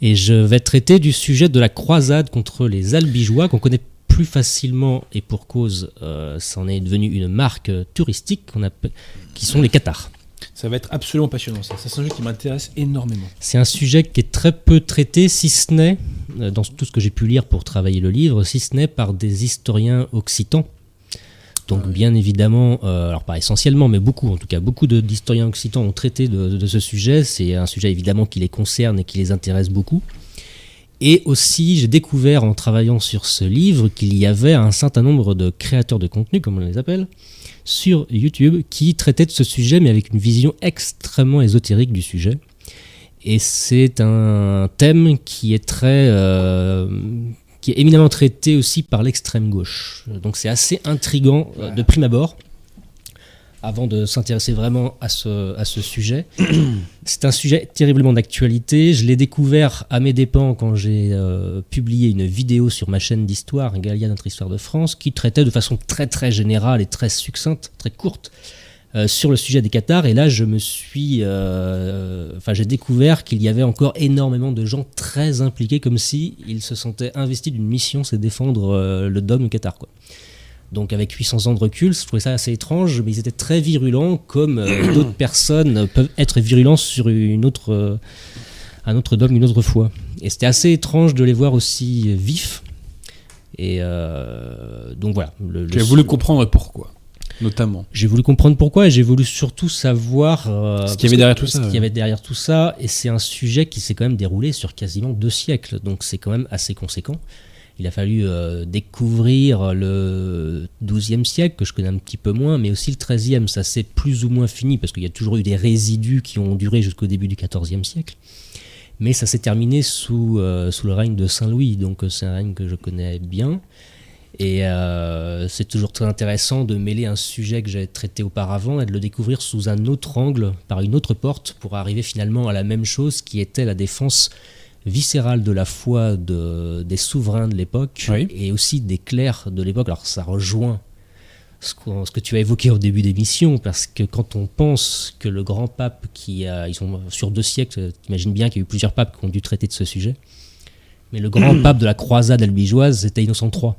Et je vais traiter du sujet de la croisade contre les albigeois qu'on connaît plus facilement et pour cause, euh, c'en est devenu une marque euh, touristique qu'on appelle, qui sont les cathares. Ça va être absolument passionnant. Ça, Ça, c'est un jeu qui m'intéresse énormément. C'est un sujet qui est très peu traité, si ce n'est, euh, dans tout ce que j'ai pu lire pour travailler le livre, si ce n'est par des historiens occitans. Donc bien évidemment, euh, alors pas essentiellement, mais beaucoup en tout cas, beaucoup d'historiens occitans ont traité de, de ce sujet. C'est un sujet évidemment qui les concerne et qui les intéresse beaucoup. Et aussi, j'ai découvert en travaillant sur ce livre qu'il y avait un certain nombre de créateurs de contenu, comme on les appelle, sur YouTube, qui traitaient de ce sujet, mais avec une vision extrêmement ésotérique du sujet. Et c'est un thème qui est très, euh, qui est éminemment traité aussi par l'extrême gauche. Donc c'est assez intrigant euh, de prime abord, avant de s'intéresser vraiment à ce, à ce sujet. c'est un sujet terriblement d'actualité. Je l'ai découvert à mes dépens quand j'ai euh, publié une vidéo sur ma chaîne d'histoire, Galia Notre Histoire de France, qui traitait de façon très très générale et très succincte, très courte, euh, sur le sujet des Qatars. Et là, je me suis, euh, enfin, j'ai découvert qu'il y avait encore énormément de gens très impliqués, comme si ils se sentaient investis d'une mission, c'est défendre euh, le dôme Qatar, quoi. Donc avec 800 ans de recul, je trouvais ça assez étrange, mais ils étaient très virulents, comme euh, d'autres personnes peuvent être virulents sur une autre, euh, un autre dogme, une autre foi. Et c'était assez étrange de les voir aussi vifs. Et euh, donc voilà. Le, as voulu comprendre pourquoi, notamment. j'ai voulu comprendre pourquoi et j'ai voulu surtout savoir euh, Ce qu'il y avait que- derrière tout ça, Ce qu'il y ouais. avait derrière tout ça. Et c'est un sujet qui s'est quand même déroulé sur quasiment deux siècles. Donc c'est quand même assez conséquent. Il a fallu euh, découvrir le XIIe siècle, que je connais un petit peu moins, mais aussi le XIIIe. Ça s'est plus ou moins fini, parce qu'il y a toujours eu des résidus qui ont duré jusqu'au début du XIVe siècle. Mais ça s'est terminé sous, euh, sous le règne de Saint-Louis, donc euh, c'est un règne que je connais bien. Et euh, c'est toujours très intéressant de mêler un sujet que j'ai traité auparavant et de le découvrir sous un autre angle, par une autre porte, pour arriver finalement à la même chose qui était la défense viscérale de la foi de, des souverains de l'époque Oui. et aussi des clercs de l'époque. Alors ça rejoint ce que, ce que tu as évoqué au début d'émission, parce que quand on pense que le grand pape qui a, ils sont sur deux siècles, t'imagines bien qu'il y a eu plusieurs papes qui ont dû traiter de ce sujet, mais le grand pape de la croisade albigeoise, c'était Innocent III.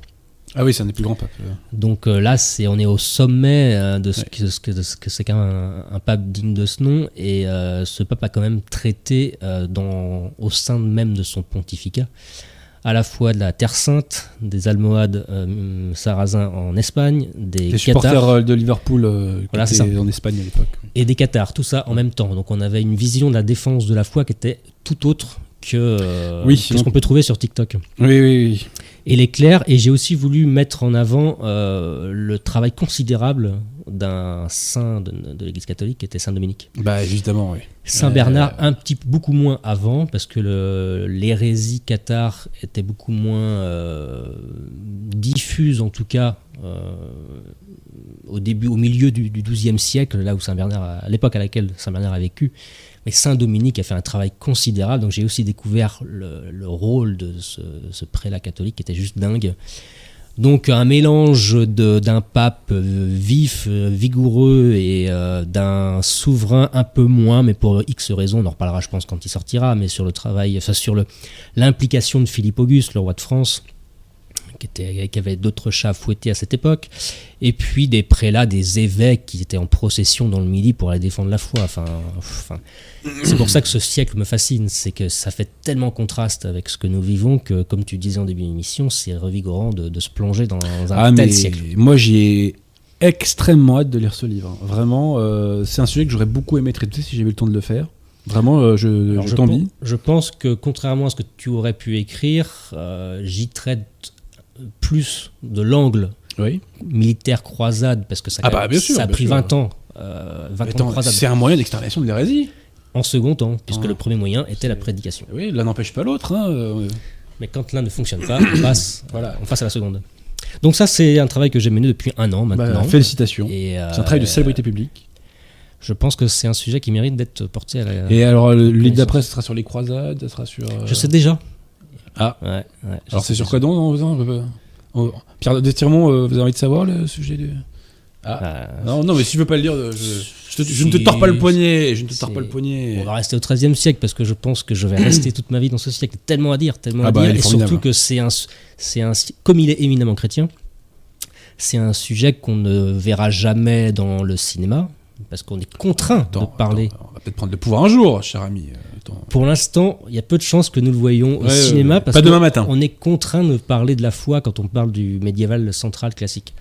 Ah oui, c'est un des plus grands papes. euh. Donc euh, là, c'est, on est au sommet euh, de ce Ouais. que, ce que, de ce que c'est qu'un un pape digne de ce nom. Et euh, ce pape a quand même traité dans, au sein même de son pontificat à la fois de la Terre Sainte, des Almohades sarrasins en Espagne, des Les supporters de Liverpool qui Voilà, c'est étaient en Espagne à l'époque. et des Cathares, tout ça en même temps. Donc on avait une vision de la défense de la foi qui était tout autre que, Oui, ce qu'on peut trouver sur TikTok. Oui, oui, oui. Et les clercs. Et j'ai aussi voulu mettre en avant euh, le travail considérable d'un saint de, de l'Église catholique qui était Saint Dominique. Bah évidemment, oui. Saint Euh, Bernard, un petit peu beaucoup moins avant, parce que l'hérésie cathare était beaucoup moins euh, diffuse, en tout cas, euh, au début, au milieu du, XIIe siècle, là où Saint Bernard, à l'époque à laquelle Saint Bernard a vécu. Mais Saint Dominique a fait un travail considérable, donc j'ai aussi découvert le, le rôle de ce, prélat catholique qui était juste dingue. Donc un mélange d'un pape vif, vigoureux et euh, d'un souverain un peu moins, mais pour X raisons, on en reparlera je pense quand il sortira, mais sur le travail, enfin sur l'implication de Philippe Auguste, le roi de France, qui, était, qui avait d'autres chats fouettés à cette époque, et puis des prélats, des évêques qui étaient en procession dans le Midi pour aller défendre la foi. Enfin, enfin, c'est pour ça que ce siècle me fascine, c'est que ça fait tellement contraste avec ce que nous vivons que, comme tu disais en début d'émission, c'est revigorant de, de se plonger dans un Ah, tel mais siècle. moi j'ai extrêmement hâte de lire ce livre. Vraiment, euh, c'est un sujet que j'aurais beaucoup aimé traiter si j'avais eu le temps de le faire. Vraiment, euh, je, je t'envie. je pense que contrairement à ce que tu aurais pu écrire, euh, j'y traite plus de l'angle Oui. militaire croisade parce que ça, Ah bah, bien sûr, ça a bien pris sûr. 20 ans. euh, 20 ans de Attends, croisade. c'est un moyen d'extermination de l'hérésie. En second temps, puisque Ah. le premier moyen était la prédication. Oui, l'un n'empêche pas l'autre. hein, euh, Mais quand l'un ne fonctionne pas, on passe, voilà, on passe à la seconde. Donc ça, c'est un travail que j'ai mené depuis un an Bah, maintenant. félicitations. Euh, C'est un travail de célébrité publique. Je pense que c'est un sujet qui mérite d'être porté à la. Et alors, connaissance. d'après, ce sera sur les croisades, ce sera sur. euh, Je sais déjà. Ah. Ouais, Alors, c'est sur quoi donc on- on- on- Pierre de Tirmont, euh, vous avez envie de savoir le sujet de. Ah. Ah, Non, non, mais si tu veux pas le dire, je, je, te- je ne te tords pas le poignet. Je ne te tords pas le poignet. On va rester au XIIIe siècle parce que je pense que je vais rester toute ma vie dans ce siècle. Tellement à dire, tellement Ah à bah, dire, et formidable. surtout que c'est un, c'est un, comme il est éminemment chrétien, c'est un sujet qu'on ne verra jamais dans le cinéma parce qu'on est contraint de parler. attends, on va peut-être prendre le pouvoir un jour, cher ami. Pour l'instant, il y a peu de chances que nous le voyons au Ouais, cinéma ouais, parce pas demain matin. on est contraint de parler de la foi quand on parle du médiéval central classique.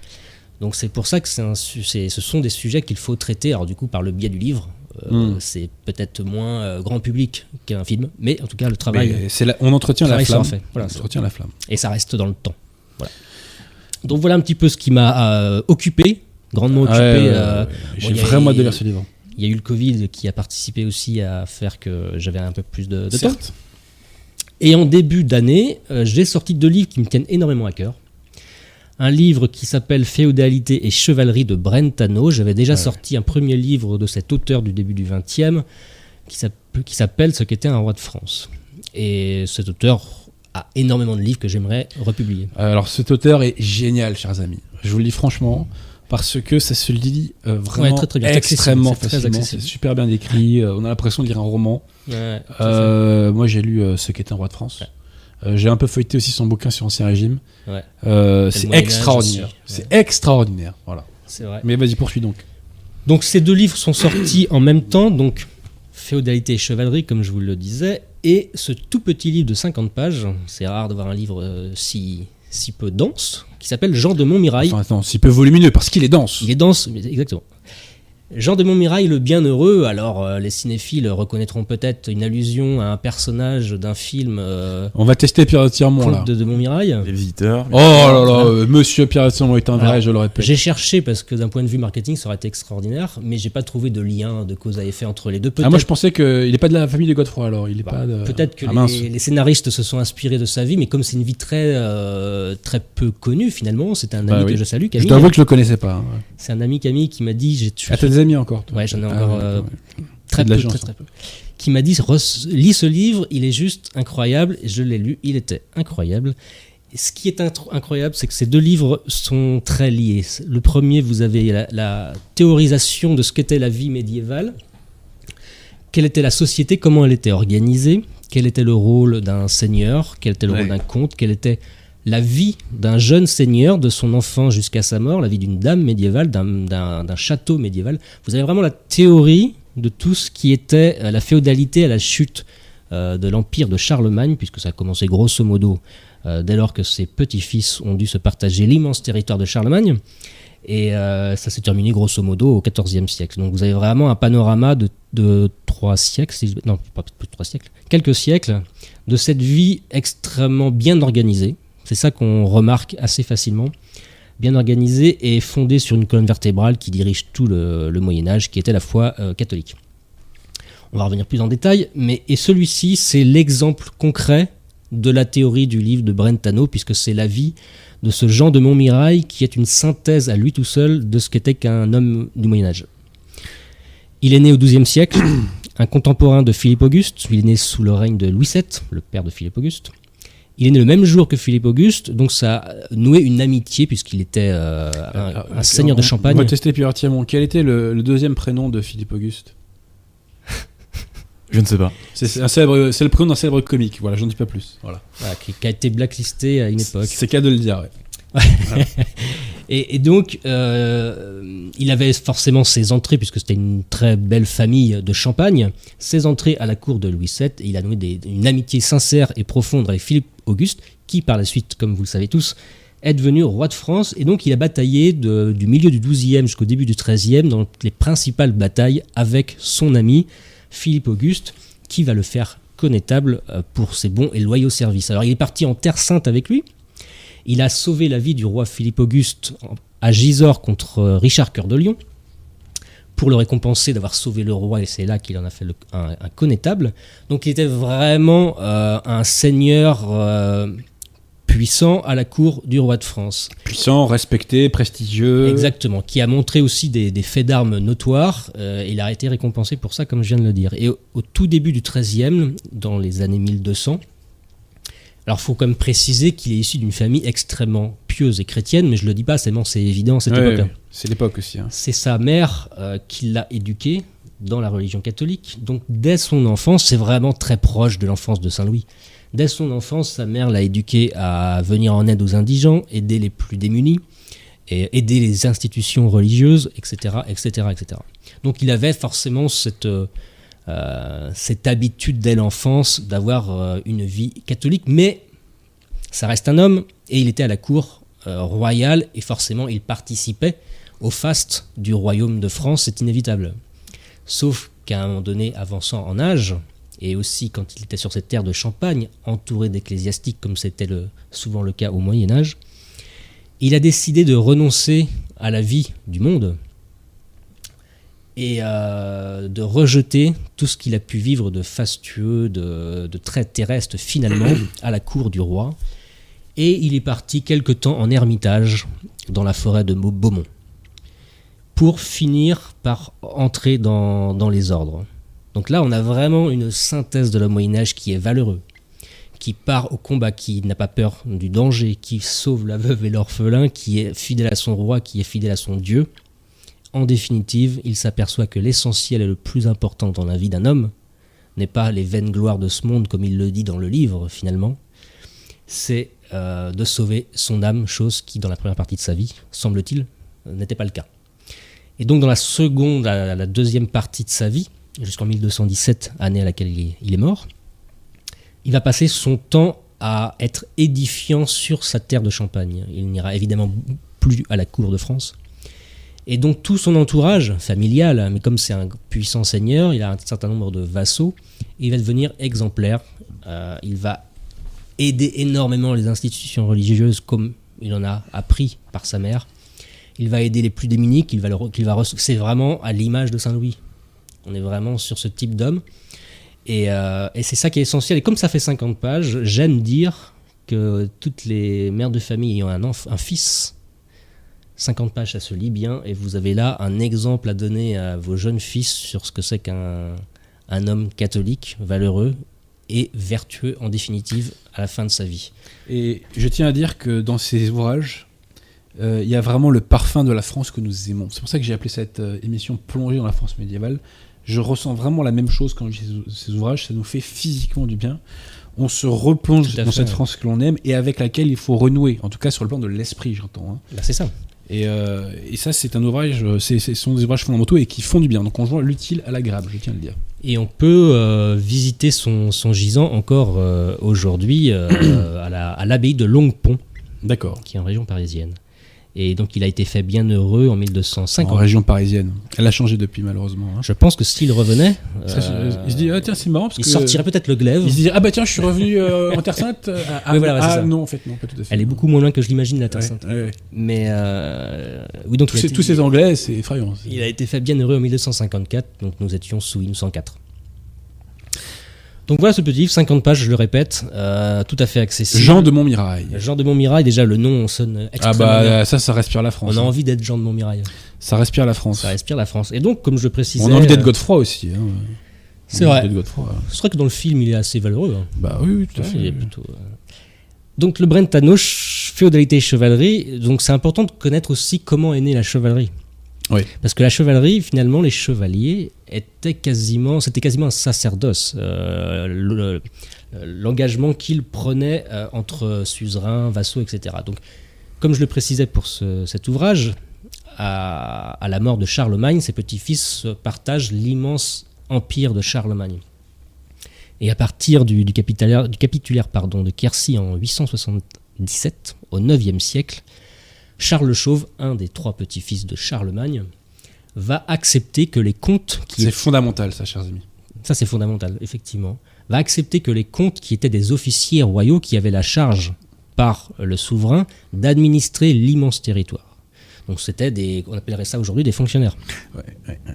Donc c'est pour ça que c'est ce sont des sujets qu'il faut traiter. Alors du coup par le biais du livre, euh, Mm. c'est peut-être moins euh, grand public qu'un film, mais en tout cas le travail la- on entretient la flamme. fait. Voilà, on entretient la flamme. et ça reste dans le temps. Voilà. Donc voilà un petit peu ce qui m'a euh, occupé, grandement occupé. Ouais, ouais, euh, ouais. J'ai bon, vraiment hâte de lire ce livre. Il y a eu le Covid qui a participé aussi à faire que j'avais un peu plus de, de temps. Et en début d'année, euh, j'ai sorti deux livres qui me tiennent énormément à cœur. Un livre qui s'appelle Féodalité et chevalerie de Brentano. J'avais déjà sorti un premier livre de cet auteur du début du XXe qui s'app- qui s'appelle Ce qu'était un roi de France. Et cet auteur a énormément de livres que j'aimerais republier. Alors cet auteur est génial, chers amis. Je vous le dis franchement, parce que ça se lit euh, vraiment Ouais, très, très bien. C'est extrêmement facilement. C'est super bien écrit. euh, on a l'impression de lire un roman. Ouais, Euh, moi, j'ai lu Ce qu'est un roi de France. Ouais. J'ai un peu feuilleté aussi son bouquin sur Ancien Régime. C'est extraordinaire. C'est extraordinaire. Voilà. vrai. Mais vas-y, poursuis donc. Donc ces deux livres sont sortis en même temps, donc Féodalité et chevalerie, comme je vous le disais, et ce tout petit livre de 50 pages, c'est rare de voir un livre si, si peu dense, qui s'appelle Jean de Montmirail. Enfin, attends, si peu volumineux, parce qu'il est dense. Il est dense, exactement. Jean de Montmirail, le bienheureux, alors euh, les cinéphiles reconnaîtront peut-être une allusion à un personnage d'un film euh, On va tester Pierre Tirmont, là. De, de Montmirail. Les visiteurs. Oh là là, euh, monsieur Pierre Tirmont est un vrai, Alors, je le répète. J'ai cherché parce que d'un point de vue marketing, ça aurait été extraordinaire, mais j'ai pas trouvé de lien de cause à effet entre les deux. Ah, moi, je pensais qu'il n'est pas de la famille de Godefroy, alors. Il est Bah, pas de... Peut-être que Ah, les, les scénaristes se sont inspirés de sa vie, mais comme c'est une vie très, euh, très peu connue finalement, c'est un Bah ami oui. que je salue, Je Camille. dois avouer que je le connaissais pas. hein. C'est un ami Camille qui m'a dit, j'ai tué. T'as des amis encore toi Ouais, j'en ai Ah, encore ouais, euh, ouais. très la peu, chance, très, très peu. Qui m'a dit, lis ce livre, il est juste incroyable. Et je l'ai lu, il était incroyable. Et ce qui est incroyable, c'est que ces deux livres sont très liés. Le premier, vous avez la, la théorisation de ce qu'était la vie médiévale, quelle était la société, comment elle était organisée, quel était le rôle d'un seigneur, quel était le Ouais. rôle d'un comte, quelle était la vie d'un jeune seigneur, de son enfant jusqu'à sa mort, la vie d'une dame médiévale, d'un- château médiéval. Vous avez vraiment la théorie de tout ce qui était euh, la féodalité à la chute euh, de l'empire de Charlemagne, puisque ça a commencé grosso modo euh, dès lors que ses petits-fils ont dû se partager l'immense territoire de Charlemagne. Et ça s'est terminé grosso modo au XIVe siècle. Donc vous avez vraiment un panorama de, de trois siècles, non, pas plus de trois siècles, quelques siècles de cette vie extrêmement bien organisée. C'est ça qu'on remarque assez facilement. Bien organisée et fondée sur une colonne vertébrale qui dirige tout le, Moyen Âge, qui était la foi euh, catholique. On va revenir plus en détail, mais et celui-ci, c'est l'exemple concret de la théorie du livre de Brentano, puisque c'est la vie de ce Jean de Montmirail qui est une synthèse à lui tout seul de ce qu'était qu'un homme du Moyen Âge. Il est né au XIIe siècle, un contemporain de Philippe Auguste, il est né sous le règne de Louis VII, le père de Philippe Auguste. Il est né le même jour que Philippe Auguste, donc ça a noué une amitié puisqu'il était euh, un, un seigneur de Champagne. On va tester Pierre Tirmont. Quel était le, le deuxième prénom de Philippe Auguste? Je ne sais pas. C'est c'est un célèbre, c'est le prénom d'un célèbre comique. Voilà, j'en dis pas plus. Voilà. Voilà, qui, qui a été blacklisté à une époque. C'est qu'à de le dire. Ouais. Et, et donc, euh, il avait forcément ses entrées, puisque c'était une très belle famille de Champagne, ses entrées à la cour de Louis VII, et il a noué des- une amitié sincère et profonde avec Philippe Auguste, qui par la suite, comme vous le savez tous, est devenu roi de France, et donc il a bataillé du milieu du XIIe jusqu'au début du XIIIe dans les principales batailles avec son ami Philippe Auguste, qui va le faire connétable euh, pour ses bons et loyaux services. Alors il est parti en Terre Sainte avec lui, il a sauvé la vie du roi Philippe Auguste à Gisors contre euh, Richard Cœur de Lion. Pour le récompenser d'avoir sauvé le roi, et c'est là qu'il en a fait le- un, un connétable. Donc il était vraiment euh, un seigneur euh, puissant à la cour du roi de France. Puissant, respecté, prestigieux. Exactement, qui a montré aussi des, des faits d'armes notoires. euh, il a été récompensé pour ça, comme je viens de le dire. Et au, au tout début du XIIIe, dans les années 1200, alors il faut quand même préciser qu'il est issu d'une famille extrêmement pieuse et chrétienne, mais je le dis pas, c'est bon, c'est évident à cette Ouais, époque-là. c'est l'époque aussi. hein. C'est sa mère euh, qui l'a éduqué dans la religion catholique. Donc dès son enfance, c'est vraiment très proche de l'enfance de Saint-Louis. Dès son enfance, sa mère l'a éduqué à venir en aide aux indigents, aider les plus démunis, et aider les institutions religieuses, etc., etc., etc. Donc il avait forcément cette, euh, euh, cette habitude dès l'enfance d'avoir euh, une vie catholique, mais ça reste un homme, et il était à la cour euh, royale, et forcément il participait au faste du royaume de France, c'est inévitable. Sauf qu'à un moment donné, avançant en âge, et aussi quand il était sur cette terre de Champagne, entouré d'ecclésiastiques comme c'était souvent le cas au Moyen Âge, il a décidé de renoncer à la vie du monde et euh, de rejeter tout ce qu'il a pu vivre de fastueux, de, de très terrestre finalement à la cour du roi. Et il est parti quelque temps en ermitage dans la forêt de Beaumont pour finir par entrer dans, dans les ordres. Donc là, on a vraiment une synthèse de la Moyen Âge qui est valeureux, qui part au combat, qui n'a pas peur du danger, qui sauve la veuve et l'orphelin, qui est fidèle à son roi, qui est fidèle à son Dieu. En définitive, il s'aperçoit que l'essentiel et le plus important dans la vie d'un homme n'est pas les vaines gloires de ce monde, comme il le dit dans le livre finalement, c'est euh, de sauver son âme, chose qui dans la première partie de sa vie, semble-t-il, n'était pas le cas. Et donc dans la seconde, la, deuxième partie de sa vie, jusqu'en 1217, année à laquelle il est mort, il va passer son temps à être édifiant sur sa terre de Champagne. Il n'ira évidemment plus à la cour de France. Et donc tout son entourage familial, mais comme c'est un puissant seigneur, il a un certain nombre de vassaux, il va devenir exemplaire. Euh, il va aider énormément les institutions religieuses comme il en a appris par sa mère. Il va aider les plus démunis, qu'il va, c'est vraiment à l'image de Saint-Louis. On est vraiment sur ce type d'homme. Et, euh, et c'est ça qui est essentiel. Et comme ça fait 50 pages, j'aime dire que toutes les mères de famille ayant un, un fils, 50 pages, ça se lit bien. Et vous avez là un exemple à donner à vos jeunes fils sur ce que c'est qu'un un homme catholique, valeureux et vertueux en définitive à la fin de sa vie. Et je tiens à dire que dans ces ouvrages, euh, il y a vraiment le parfum de la France que nous aimons. C'est pour ça que j'ai appelé cette euh, émission Plongée dans la France médiévale. Je ressens vraiment la même chose quand je lis ces, ces ouvrages. Ça nous fait physiquement du bien. On se replonge dans fait, cette ouais. France que l'on aime et avec laquelle il faut renouer. En tout cas, sur le plan de l'esprit, j'entends. hein. Là, c'est ça. Et, euh, et ça, c'est un ouvrage, euh, c'est, ce sont des ouvrages fondamentaux et qui font du bien. Donc on joint l'utile à l'agréable, je tiens à le dire. Et on peut euh, visiter son, son gisant encore euh, aujourd'hui la- à l'abbaye de Longpont, D'accord. qui est en région parisienne. Et donc il a été fait bien heureux en 1250. En région parisienne. Elle a changé depuis, malheureusement. hein. Je pense que s'il revenait, Ça, euh, il se dit, ah tiens, c'est marrant parce il que. sortirait peut-être le glaive. Il se dit, ah bah tiens, je suis revenu euh, en Terre Sainte. Ah, Oui, voilà, ah, c'est ça. non, en fait, non, pas tout à fait. Elle est beaucoup moins loin que je l'imagine, la Terre Sainte. ouais, ouais. Mais euh, oui, donc Tous, ces, été- tous ces Anglais, c'est effrayant. Il a été fait bien heureux en 1254, donc nous étions sous 1104. Donc voilà ce petit livre, 50 pages, je le répète, euh, tout à fait accessible. Jean de Montmirail. Jean de Montmirail, déjà le nom sonne Ah extrêmement bien. bah ça, ça respire la France. On a hein. envie d'être Jean de Montmirail. Ça respire la France. Ça respire la France. Et donc, comme je le précisais... On a envie d'être euh, Godefroy aussi. hein. C'est vrai. C'est vrai que dans le film, il est assez valeureux. hein. Bah oui, oui, tout à fait. il est plutôt, euh, Donc le Brentanoche, féodalité et chevalerie, donc c'est important de connaître aussi comment est née la chevalerie. Parce que la chevalerie, finalement, les chevaliers étaient quasiment, c'était quasiment un sacerdoce. Euh, le- L'engagement qu'ils prenaient euh, entre suzerains, vassaux, etc. Donc, comme je le précisais pour ce- cet ouvrage, à, la mort de Charlemagne, ses petits-fils partagent l'immense empire de Charlemagne. Et à partir du, du capitulaire, du capitulaire, pardon, de Quercy en 877, au IXe siècle, Charles le Chauve, un des trois petits-fils de Charlemagne, va accepter que les comtes, qui C'est fondamental, ça, chers amis. ça c'est fondamental, effectivement, va accepter que les comtes qui étaient des officiers royaux qui avaient la charge par le souverain d'administrer l'immense territoire. Donc c'était des, on appellerait ça aujourd'hui des fonctionnaires. Ouais, ouais, ouais.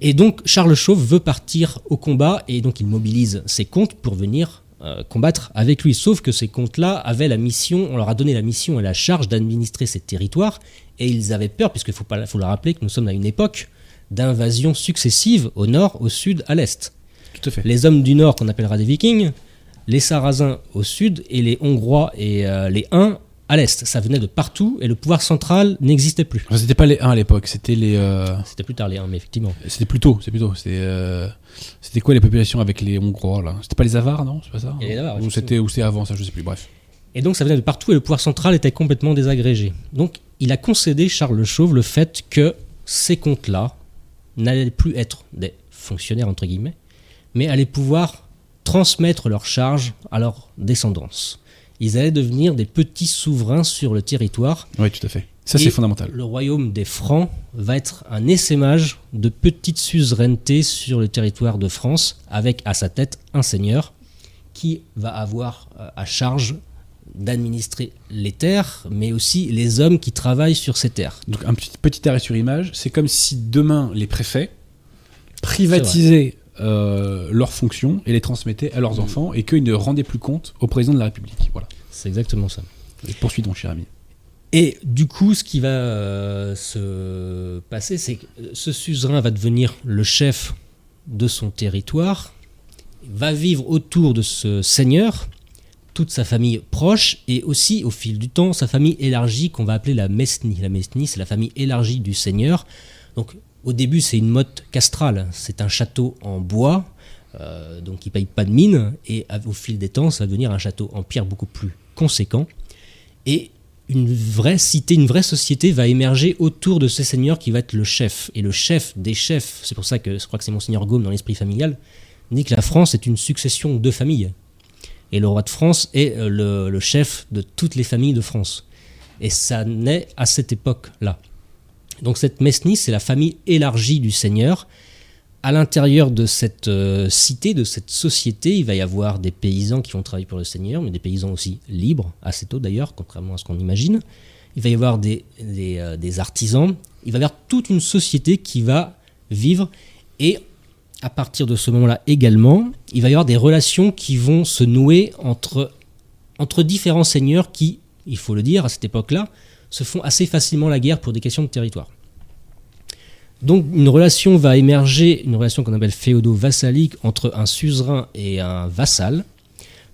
Et donc Charles Chauve veut partir au combat et donc il mobilise ses comtes pour venir euh, combattre avec lui. Sauf que ces comtes-là avaient la mission, on leur a donné la mission et la charge d'administrer ces territoires et ils avaient peur, puisqu'il faut, pas, faut le rappeler que nous sommes à une époque d'invasions successives au nord, au sud, à l'est. Tout à fait. Les hommes du nord qu'on appellera des vikings, les sarrasins au sud et les hongrois et euh, les huns à l'est. Ça venait de partout et le pouvoir central n'existait plus. C'était pas les 1 à l'époque, c'était les. euh, C'était plus tard les huns, mais effectivement. C'était plus tôt, c'est plus tôt. C'était, euh, c'était quoi les populations avec les Hongrois là? C'était pas les Avars, non? C'est pas ça? Les Avars, Ou c'était, avant ça, je sais plus. Bref. Et donc ça venait de partout et le pouvoir central était complètement désagrégé. Donc il a concédé Charles le Chauve le fait que ces comtes-là n'allaient plus être des fonctionnaires entre guillemets, mais allaient pouvoir transmettre leurs charges à leur descendance. Ils allaient devenir des petits souverains sur le territoire. Oui, tout à fait. Ça, c'est fondamental. Le royaume des Francs va être un essaimage de petites suzerainetés sur le territoire de France, avec à sa tête un seigneur qui va avoir euh, à charge d'administrer les terres, mais aussi les hommes qui travaillent sur ces terres. Donc, un petit, petit arrêt sur image. C'est comme si demain, les préfets privatisaient euh, leurs fonctions et les transmettaient à leurs enfants et qu'ils ne rendaient plus compte au président de la République. Voilà. C'est exactement ça. Et poursuis donc, cher ami. Et du coup, ce qui va euh, se passer, c'est que ce suzerain va devenir le chef de son territoire, va vivre autour de ce seigneur, toute sa famille proche, et aussi au fil du temps, sa famille élargie qu'on va appeler la Mesnie. La Mesnie, c'est la famille élargie du seigneur. Donc au début, c'est une motte castrale, c'est un château en bois, euh, donc il ne paye pas de mine, et au fil des temps, ça va devenir un château en pierre beaucoup plus conséquent. Et une vraie cité, une vraie société va émerger autour de ce seigneur qui va être le chef. Et le chef des chefs, c'est pour ça que je crois que c'est Monseigneur Gaume dans l'esprit familial, dit que la France est une succession de familles. Et le roi de France est euh, le, le chef de toutes les familles de France. Et ça naît à cette époque-là. Donc cette Mesnie, c'est la famille élargie du seigneur. À l'intérieur de cette euh, cité, de cette société, il va y avoir des paysans qui vont travailler pour le seigneur, mais des paysans aussi libres, assez tôt d'ailleurs, contrairement à ce qu'on imagine. Il va y avoir des, des, euh, des artisans. Il va y avoir toute une société qui va vivre. Et à partir de ce moment-là également, il va y avoir des relations qui vont se nouer entre, entre différents seigneurs qui, il faut le dire, à cette époque-là, se font assez facilement la guerre pour des questions de territoire. Donc une relation va émerger, une relation qu'on appelle féodo-vassalique entre un suzerain et un vassal.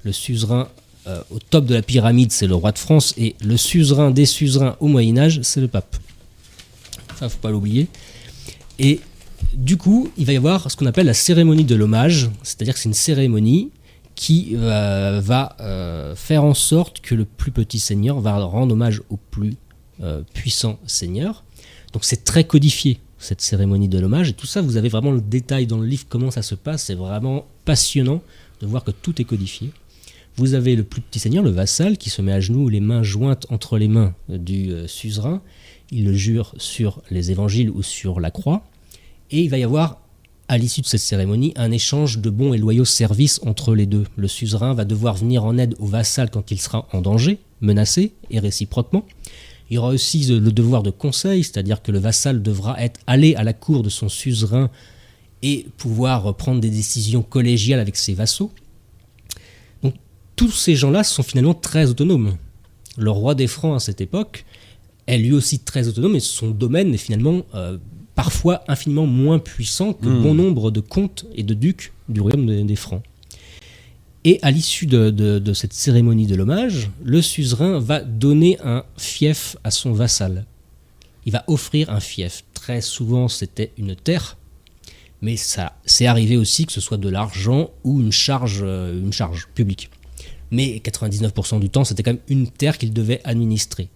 Le suzerain euh, au top de la pyramide, c'est le roi de France, et le suzerain des suzerains au Moyen Âge, c'est le pape. Ça, faut pas l'oublier. Et du coup, il va y avoir ce qu'on appelle la cérémonie de l'hommage, c'est-à-dire que c'est une cérémonie qui euh, va euh, faire en sorte que le plus petit seigneur va rendre hommage au plus euh, puissant seigneur. Donc c'est très codifié, cette cérémonie de l'hommage, et tout ça, vous avez vraiment le détail dans le livre, comment ça se passe, c'est vraiment passionnant de voir que tout est codifié. Vous avez le plus petit seigneur, le vassal, qui se met à genoux, les mains jointes entre les mains du euh, suzerain. Il le jure sur les évangiles ou sur la croix. Et il va y avoir, à l'issue de cette cérémonie, un échange de bons et loyaux services entre les deux. Le suzerain va devoir venir en aide au vassal quand il sera en danger, menacé, et réciproquement. Il y aura aussi le devoir de conseil, c'est-à-dire que le vassal devra être allé à la cour de son suzerain et pouvoir prendre des décisions collégiales avec ses vassaux. Donc tous ces gens-là sont finalement très autonomes. Le roi des Francs à cette époque est lui aussi très autonome et son domaine est finalement euh, parfois infiniment moins puissant que Hmm. bon nombre de comtes et de ducs du royaume des, des Francs. Et à l'issue de, cette cérémonie de l'hommage, le suzerain va donner un fief à son vassal. Il va offrir un fief. Très souvent, c'était une terre, mais ça, c'est arrivé aussi que ce soit de l'argent ou une charge, euh, une charge publique. Mais 99% du temps, c'était quand même une terre qu'il devait administrer.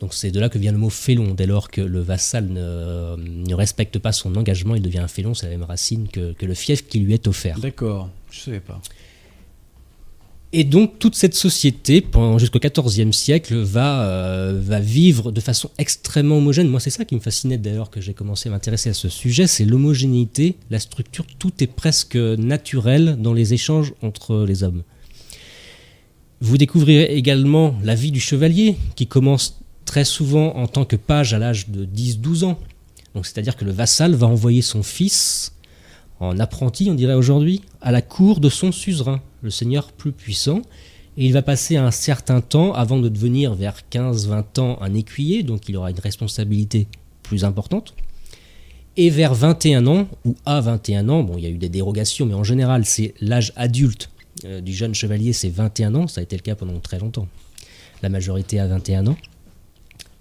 Donc c'est de là que vient le mot félon. Dès lors que le vassal ne, ne respecte pas son engagement, il devient un félon. C'est la même racine que, que le fief qui lui est offert. D'accord, je savais pas. Et donc toute cette société, jusqu'au XIVe siècle, va, euh, va vivre de façon extrêmement homogène. Moi, c'est ça qui me fascinait d'ailleurs que j'ai commencé à m'intéresser à ce sujet, c'est l'homogénéité, la structure. Tout est presque naturel dans les échanges entre les hommes. Vous découvrirez également la vie du chevalier, qui commence très souvent en tant que page à l'âge de 10-12 ans. Donc c'est-à-dire que le vassal va envoyer son fils en apprenti, on dirait aujourd'hui, à la cour de son suzerain, le seigneur plus puissant, et il va passer un certain temps avant de devenir vers 15-20 ans un écuyer, donc il aura une responsabilité plus importante. Et vers 21 ans, ou à 21 ans, bon il y a eu des dérogations, mais en général c'est l'âge adulte euh, du jeune chevalier, c'est 21 ans, ça a été le cas pendant très longtemps. La majorité à 21 ans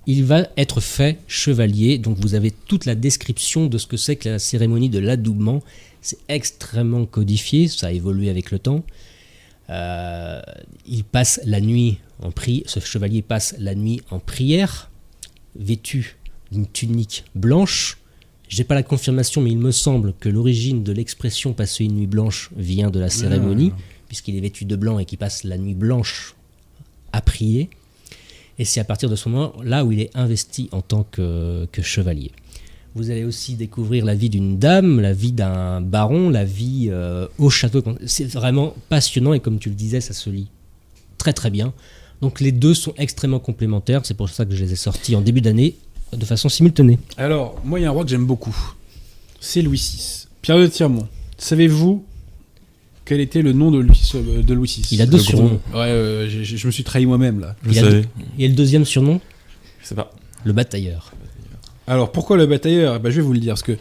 il va être fait chevalier. Donc vous avez toute la description de ce que c'est que la cérémonie de l'adoubement. C'est extrêmement codifié, ça a évolué avec le temps. Euh, il passe la nuit en pri ce chevalier passe la nuit en prière, vêtu d'une tunique blanche. J'ai pas la confirmation, mais il me semble que l'origine de l'expression passer une nuit blanche vient de la cérémonie, puisqu'il est vêtu de blanc et qu'il passe la nuit blanche à prier. Et c'est à partir de ce moment-là où il est investi en tant que, chevalier. Vous allez aussi découvrir la vie d'une dame, la vie d'un baron, la vie euh, au château. C'est vraiment passionnant et comme tu le disais, ça se lit très très bien. Donc les deux sont extrêmement complémentaires. C'est pour ça que je les ai sortis en début d'année de façon simultanée. Alors, moi, il y a un roi que j'aime beaucoup. C'est Louis VI. Pierre de Tirmont. Savez-vous quel était le nom de Louis, euh, de Louis VI Il a deux surnoms. Ouais, euh, je, me suis trahi moi-même là. Il, et le deuxième surnom? Je sais pas. Le batailleur. Alors pourquoi le batailleur bah, Je vais vous le dire. Parce que,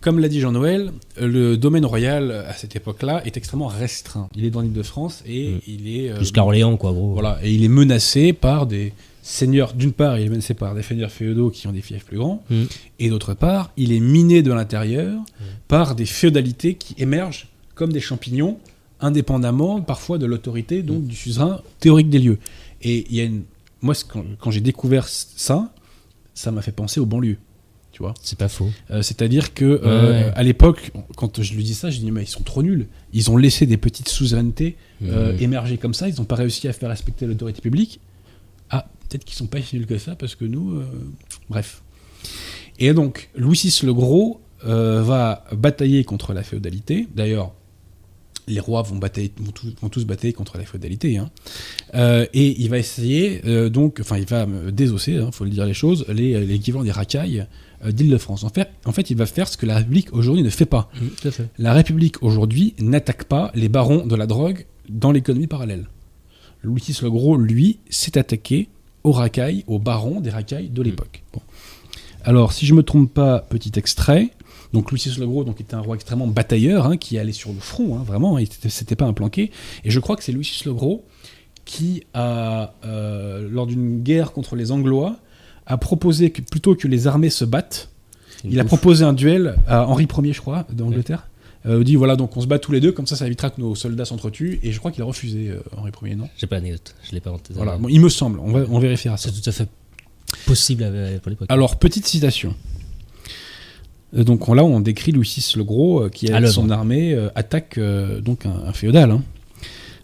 comme l'a dit Jean-Noël, le domaine royal à cette époque-là est extrêmement restreint. Il est dans l'île de France et mm. il est. Euh, Jusqu'à Orléans, quoi, gros. Voilà. Et il est menacé par des seigneurs. D'une part, il est menacé par des seigneurs féodaux qui ont des fiefs plus grands. Mm. Et d'autre part, il est miné de l'intérieur mm. par des féodalités qui émergent comme des champignons, indépendamment parfois de l'autorité donc du suzerain théorique des lieux. Et il y a une... moi, quand, j'ai découvert ça, ça m'a fait penser aux banlieues. Tu vois C'est pas faux. Euh, c'est-à-dire que euh, à l'époque, quand je lui dis ça, je dis mais ils sont trop nuls. Ils ont laissé des petites suzerainetés euh, émerger comme ça. Ils n'ont pas réussi à faire respecter l'autorité publique. Ah, peut-être qu'ils sont pas si nuls que ça parce que nous, bref. Et donc Louis VI le Gros va batailler contre la féodalité. D'ailleurs, les rois vont, batailler, vont, tous, batailler contre la féodalité. Hein. Euh, et il va essayer, euh, donc, enfin, il va désosser, il hein, faut le dire les choses, les, les des racailles euh, d'Île-de-France. En fait, en fait, il va faire ce que la République aujourd'hui ne fait pas. Mmh, la République aujourd'hui n'attaque pas les barons de la drogue dans l'économie parallèle. Louis le Gros, lui, s'est attaqué aux racailles, aux barons des racailles de l'époque. Bon. Alors, si je me trompe pas, petit extrait. Donc Louis VI le Gros donc, était un roi extrêmement batailleur, hein, qui allait sur le front, hein, vraiment, c'était pas un planqué. Et je crois que c'est Louis VI le Gros qui a, euh, lors d'une guerre contre les Anglois, a proposé que plutôt que les armées se battent, il a proposé un duel à Henri Ier, je crois, d'Angleterre. Euh, dit voilà donc on se bat tous les deux comme ça ça évitera que nos soldats s'entretuent. Et je crois qu'il a refusé euh, Henri Ier non? J'ai pas l'anecdote. Je l'ai pas en tête. Voilà. Il me semble. On, va, on vérifiera ça. C'est tout à fait possible pour l'époque. Alors petite citation. euh, donc là, on décrit Louis VI le Gros, euh, qui, avec son armée, euh, attaque donc un, féodal. Hein.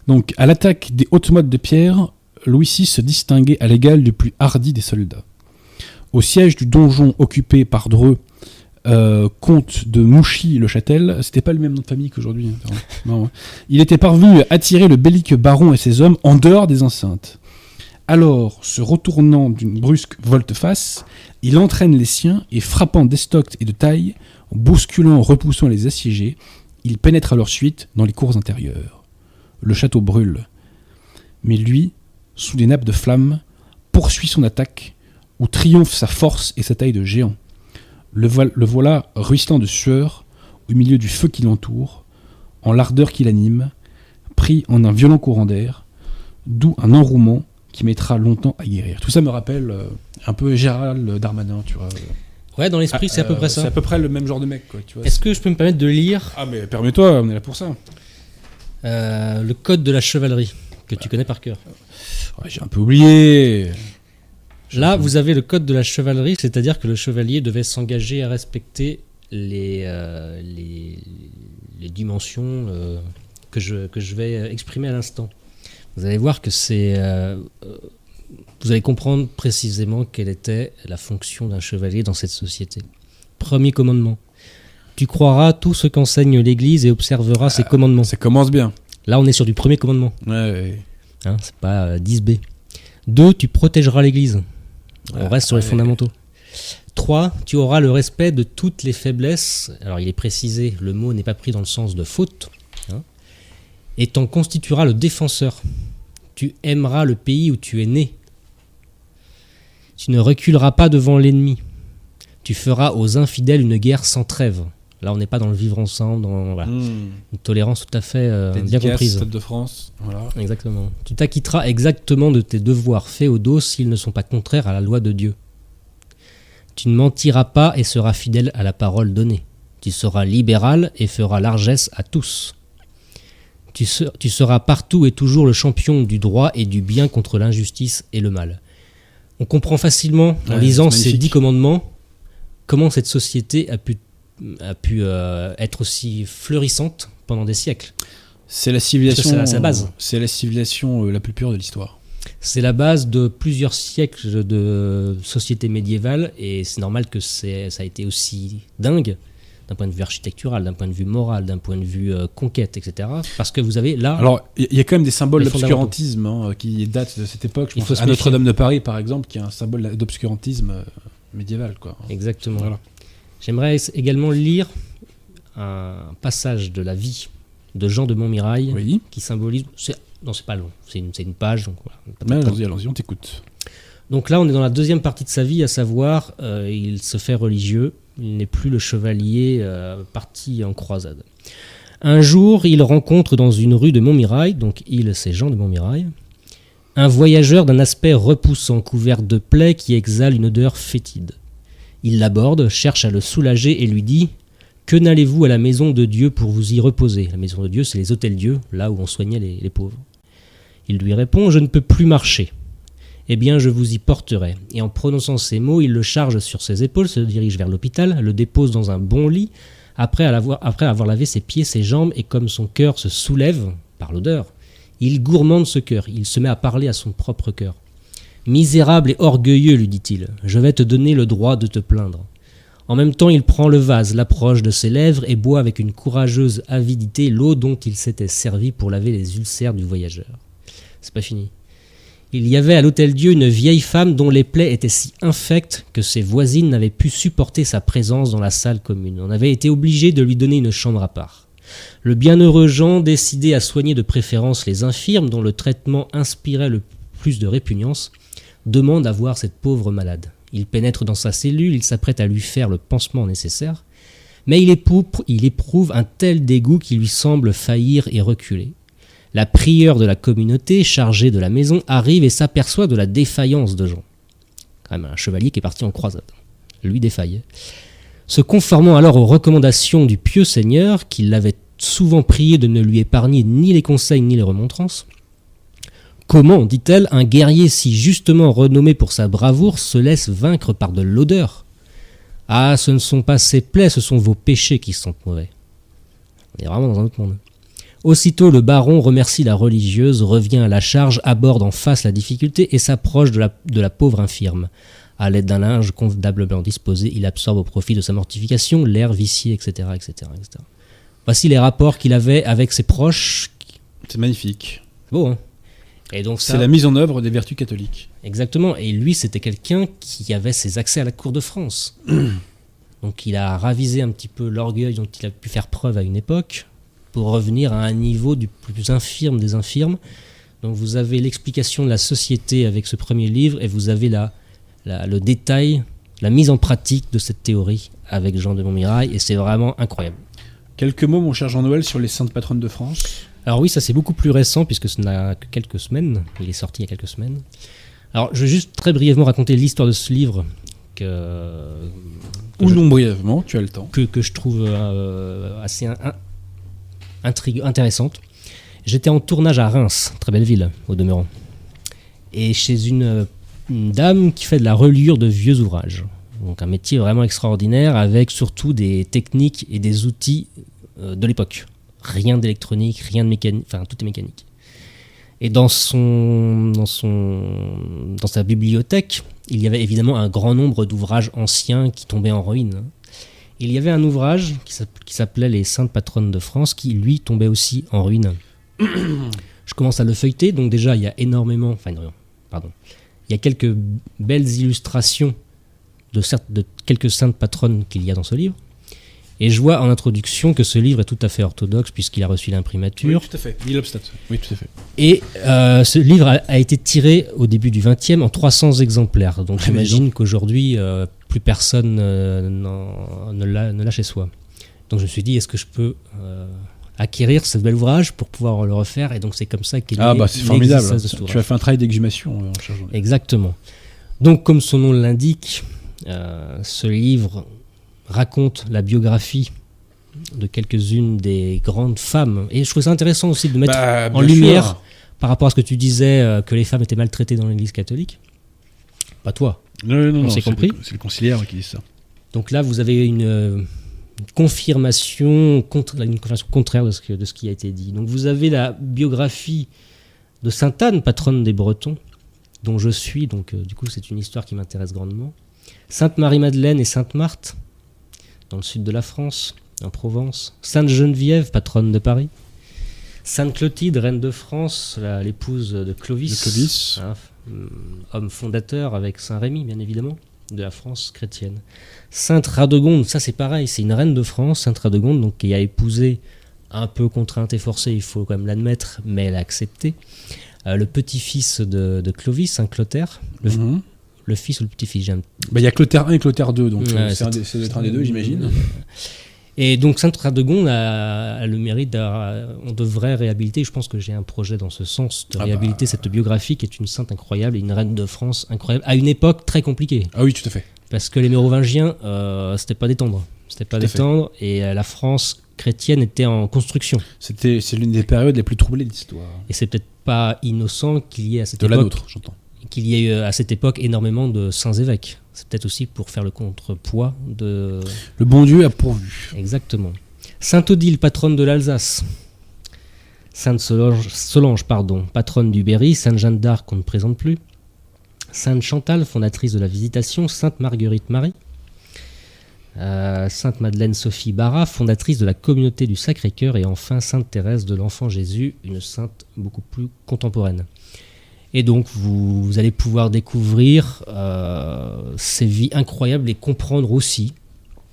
Donc, à l'attaque des hautes modes de pierre, Louis VI se distinguait à l'égal du plus hardi des soldats. Au siège du donjon occupé par Dreux, comte de Mouchy-le-Châtel, c'était pas le même nom de famille qu'aujourd'hui. Hein, hein. Il était parvenu à attirer le bellique baron et ses hommes en dehors des enceintes. Alors, se retournant d'une brusque volte-face, il entraîne les siens et frappant d'estoc et de taille, bousculant, repoussant les assiégés, il pénètre à leur suite dans les cours intérieures. Le château brûle. Mais lui, sous des nappes de flammes, poursuit son attaque, où triomphe sa force et sa taille de géant. Le, voilà ruisselant de sueur, au milieu du feu qui l'entoure, en l'ardeur qui l'anime, pris en un violent courant d'air, d'où un enrouement qui mettra longtemps à guérir. Tout ça me rappelle euh, un peu Gérald Darmanin, tu vois. Ouais, dans l'esprit, c'est à peu près ça. C'est à peu près le même genre de mec, quoi. Est-ce que je peux me permettre de lire Ah, mais permets-toi, on est là pour ça. Euh, le code de la chevalerie, que tu connais par cœur. Ouais, j'ai un peu oublié. Là, vous avez le code de la chevalerie, c'est-à-dire que le chevalier devait s'engager à respecter les, euh, les, les, dimensions que, je, que je vais exprimer à l'instant vous allez voir que c'est. Euh, euh, vous allez comprendre précisément quelle était la fonction d'un chevalier dans cette société. Premier commandement. Tu croiras tout ce qu'enseigne l'Église et observeras ses ah, commandements. Ça commence bien. Là, on est sur du premier commandement. Ouais, Hein, c'est pas 10b. Euh, Deux, tu protégeras l'Église. On reste sur les ouais. fondamentaux. 3. Tu auras le respect de toutes les faiblesses. Alors il est précisé, le mot n'est pas pris dans le sens de faute. Et t'en constitueras le défenseur. Tu aimeras le pays où tu es né. Tu ne reculeras pas devant l'ennemi. Tu feras aux infidèles une guerre sans trêve. Là, on n'est pas dans le vivre ensemble, dans voilà, Mmh. une tolérance tout à fait euh, bien comprise. Stade de France. Voilà. Exactement. Tu t'acquitteras exactement de tes devoirs féodaux s'ils ne sont pas contraires à la loi de Dieu. Tu ne mentiras pas et seras fidèle à la parole donnée. Tu seras libéral et feras largesse à tous. Tu, se- tu seras partout et toujours le champion du droit et du bien contre l'injustice et le mal. On comprend facilement, en Ouais, lisant ces dix commandements, comment cette société a pu, a pu euh, être aussi florissante pendant des siècles. C'est la civilisation. C'est base. C'est la civilisation euh, la plus pure de l'histoire. C'est la base de plusieurs siècles de société médiévale et c'est normal que ça a été aussi dingue d'un point de vue architectural, d'un point de vue moral, d'un point de vue euh, conquête, etc. Parce que vous avez là, Alors, il y, a quand même des symboles Les d'obscurantisme hein, qui datent de cette époque. Je Il pense faut à. Notre-Dame de Paris, par exemple, qui est un symbole d'obscurantisme euh, médiéval. Quoi. exactement. Voilà. J'aimerais également lire un passage de la vie de Jean de Montmirail Oui. qui symbolise. Non, c'est pas long, c'est une, page. Donc, voilà. Allons-y, allons-y, on t'écoute. Donc là, on est dans la deuxième partie de sa vie, à savoir, euh, il se fait religieux. Il n'est plus le chevalier euh, parti en croisade. Un jour, il rencontre dans une rue de Montmirail, donc il, c'est Jean de Montmirail, un voyageur d'un aspect repoussant, couvert de plaies qui exhale une odeur fétide. Il l'aborde, cherche à le soulager et lui dit Que n'allez-vous à la maison de Dieu pour vous y reposer? La maison de Dieu, c'est les hôtels Dieu, là où on soignait les- les pauvres. Il lui répond Je ne peux plus marcher eh bien je vous y porterai. Et en prononçant ces mots, il le charge sur ses épaules, se dirige vers l'hôpital, le dépose dans un bon lit, après avoir, lavé ses pieds, ses jambes, et comme son cœur se soulève par l'odeur, il gourmande ce cœur, il se met à parler à son propre cœur. Misérable et orgueilleux, lui dit-il, je vais te donner le droit de te plaindre. En même temps, il prend le vase, l'approche de ses lèvres et boit avec une courageuse avidité l'eau dont il s'était servi pour laver les ulcères du voyageur. C'est pas fini. Il y avait à l'hôtel Dieu une vieille femme dont les plaies étaient si infectes que ses voisines n'avaient pu supporter sa présence dans la salle commune. On avait été obligé de lui donner une chambre à part. Le bienheureux Jean, décidé à soigner de préférence les infirmes dont le traitement inspirait le plus de répugnance, demande à voir cette pauvre malade. Il pénètre dans sa cellule, il s'apprête à lui faire le pansement nécessaire, mais il éprouve, un tel dégoût qui lui semble faillir et reculer. La prieure de la communauté, chargée de la maison, arrive et s'aperçoit de la défaillance de Jean. Quand même un chevalier qui est parti en croisade. Lui défaille. Se conformant alors aux recommandations du pieux seigneur, qui l'avait souvent prié de ne lui épargner ni les conseils ni les remontrances, Comment, dit-elle, un guerrier si justement renommé pour sa bravoure se laisse vaincre par de l'odeur? Ah, ce ne sont pas ses plaies, ce sont vos péchés qui sont mauvais. On est vraiment dans un autre monde. Aussitôt, le baron remercie la religieuse, revient à la charge, aborde en face la difficulté et s'approche de la, de la pauvre infirme. À l'aide d'un linge convenablement disposé, il absorbe au profit de sa mortification l'air vicié, etc., etc., etc. Voici les rapports qu'il avait avec ses proches. C'est magnifique. Beau, hein? Et donc ça, C'est la mise en œuvre des vertus catholiques. Exactement. Et lui, c'était quelqu'un qui avait ses accès à la cour de France. Donc il a ravisé un petit peu l'orgueil dont il a pu faire preuve à une époque pour revenir à un niveau du plus infirme des infirmes. Donc vous avez l'explication de la société avec ce premier livre et vous avez la, la- le détail, la mise en pratique de cette théorie avec Jean de Montmirail et c'est vraiment incroyable. Quelques mots, mon cher Jean-Noël, sur les saintes patronnes de France. Alors oui, ça c'est beaucoup plus récent puisque ce n'a que quelques semaines. Il est sorti il y a quelques semaines. Alors je vais juste très brièvement raconter l'histoire de ce livre que, que, Ou je, non brièvement, tu as le temps. que, que je trouve euh, assez in- intrigue- intéressante. J'étais en tournage à Reims, très belle ville au demeurant, et chez une, une dame qui fait de la reliure de vieux ouvrages. Donc un métier vraiment extraordinaire avec surtout des techniques et des outils euh, de l'époque. Rien d'électronique, rien de mécanique, enfin tout est mécanique. Et dans son, dans son, dans sa bibliothèque, il y avait évidemment un grand nombre d'ouvrages anciens qui tombaient en ruine. Il y avait un ouvrage qui s'app- qui s'appelait Les Saintes Patronnes de France qui, lui, tombait aussi en ruine. Je commence à le feuilleter, donc déjà, il y a énormément, enfin, énormément, pardon, Il y a quelques belles illustrations de, certes, de quelques saintes patronnes qu'il y a dans ce livre. Et je vois en introduction que ce livre est tout à fait orthodoxe puisqu'il a reçu l'imprimature. Oui, tout à fait. Oui, tout à fait. Et euh, ce livre a, a été tiré au début du 20e en 300 exemplaires. Donc Ah, j'imagine qu'aujourd'hui, euh, plus personne euh, ne l'a ne l'a chez soi. Donc je me suis dit, est-ce que je peux euh, acquérir ce bel ouvrage pour pouvoir le refaire? Et donc c'est comme ça qu'il Ah, est bah, c'est formidable. Tu as fait un travail d'exhumation euh, en. Exactement. Donc, comme son nom l'indique, euh, ce livre raconte la biographie de quelques-unes des grandes femmes. Et je trouve ça intéressant aussi de mettre Bah, en lumière, sûr. par rapport à ce que tu disais, euh, que les femmes étaient maltraitées dans l'Église catholique. Pas toi. Non, non, non, On c'est compris le- C'est le conciliaire qui dit ça. Donc là, vous avez une, euh, une confirmation, contre, une confirmation contraire de ce, que- de ce qui a été dit. Donc vous avez la biographie de Sainte Anne, patronne des Bretons, dont je suis, donc euh, du coup c'est une histoire qui m'intéresse grandement. Sainte Marie-Madeleine et Sainte Marthe, dans le sud de la France, en Provence. Sainte Geneviève, patronne de Paris. Sainte Clotilde, reine de France, l'épouse de Clovis, De Clovis. hein, homme fondateur avec Saint Rémy, bien évidemment, de la France chrétienne. Sainte Radegonde, ça c'est pareil, c'est une reine de France, Sainte Radegonde, donc qui a épousé, un peu contrainte et forcée, il faut quand même l'admettre, mais elle a accepté, euh, le petit-fils de, de Clovis, Saint Clotaire, le, Mhm. le fils ou le petit-fils, j'ai un Bah, Il y a Clotaire 1 et Clotaire 2, donc Ouais, euh, c'est un des- un deux, j'imagine. Et donc Sainte Radegonde a, a le mérite, on devrait réhabiliter, je pense que j'ai un projet dans ce sens, de Ah bah. réhabiliter cette biographie qui est une sainte incroyable et une reine de France incroyable, à une époque très compliquée. Ah oui, tout à fait. Parce que les Mérovingiens, euh, c'était pas des tendres. C'était pas tendres et euh, la France chrétienne était en construction. C'était, c'est l'une des périodes les plus troublées de l'histoire. Et c'est peut-être pas innocent qu'il y ait à cette De la époque nôtre, j'entends. Qu'il y ait eu à cette époque énormément de saints évêques. C'est peut-être aussi pour faire le contrepoids de Le bon Dieu a pourvu. exactement. Sainte Odile, patronne de l'Alsace. Sainte Solange, Solange, pardon, patronne du Berry. Sainte Jeanne d'Arc, qu'on ne présente plus. Sainte Chantal, fondatrice de la Visitation. Sainte Marguerite Marie. Euh, Sainte Madeleine Sophie Barra, fondatrice de la communauté du Sacré-Cœur. Et enfin Sainte Thérèse de l'Enfant Jésus, une sainte beaucoup plus contemporaine. Et donc vous, vous allez pouvoir découvrir euh, ces vies incroyables et comprendre aussi,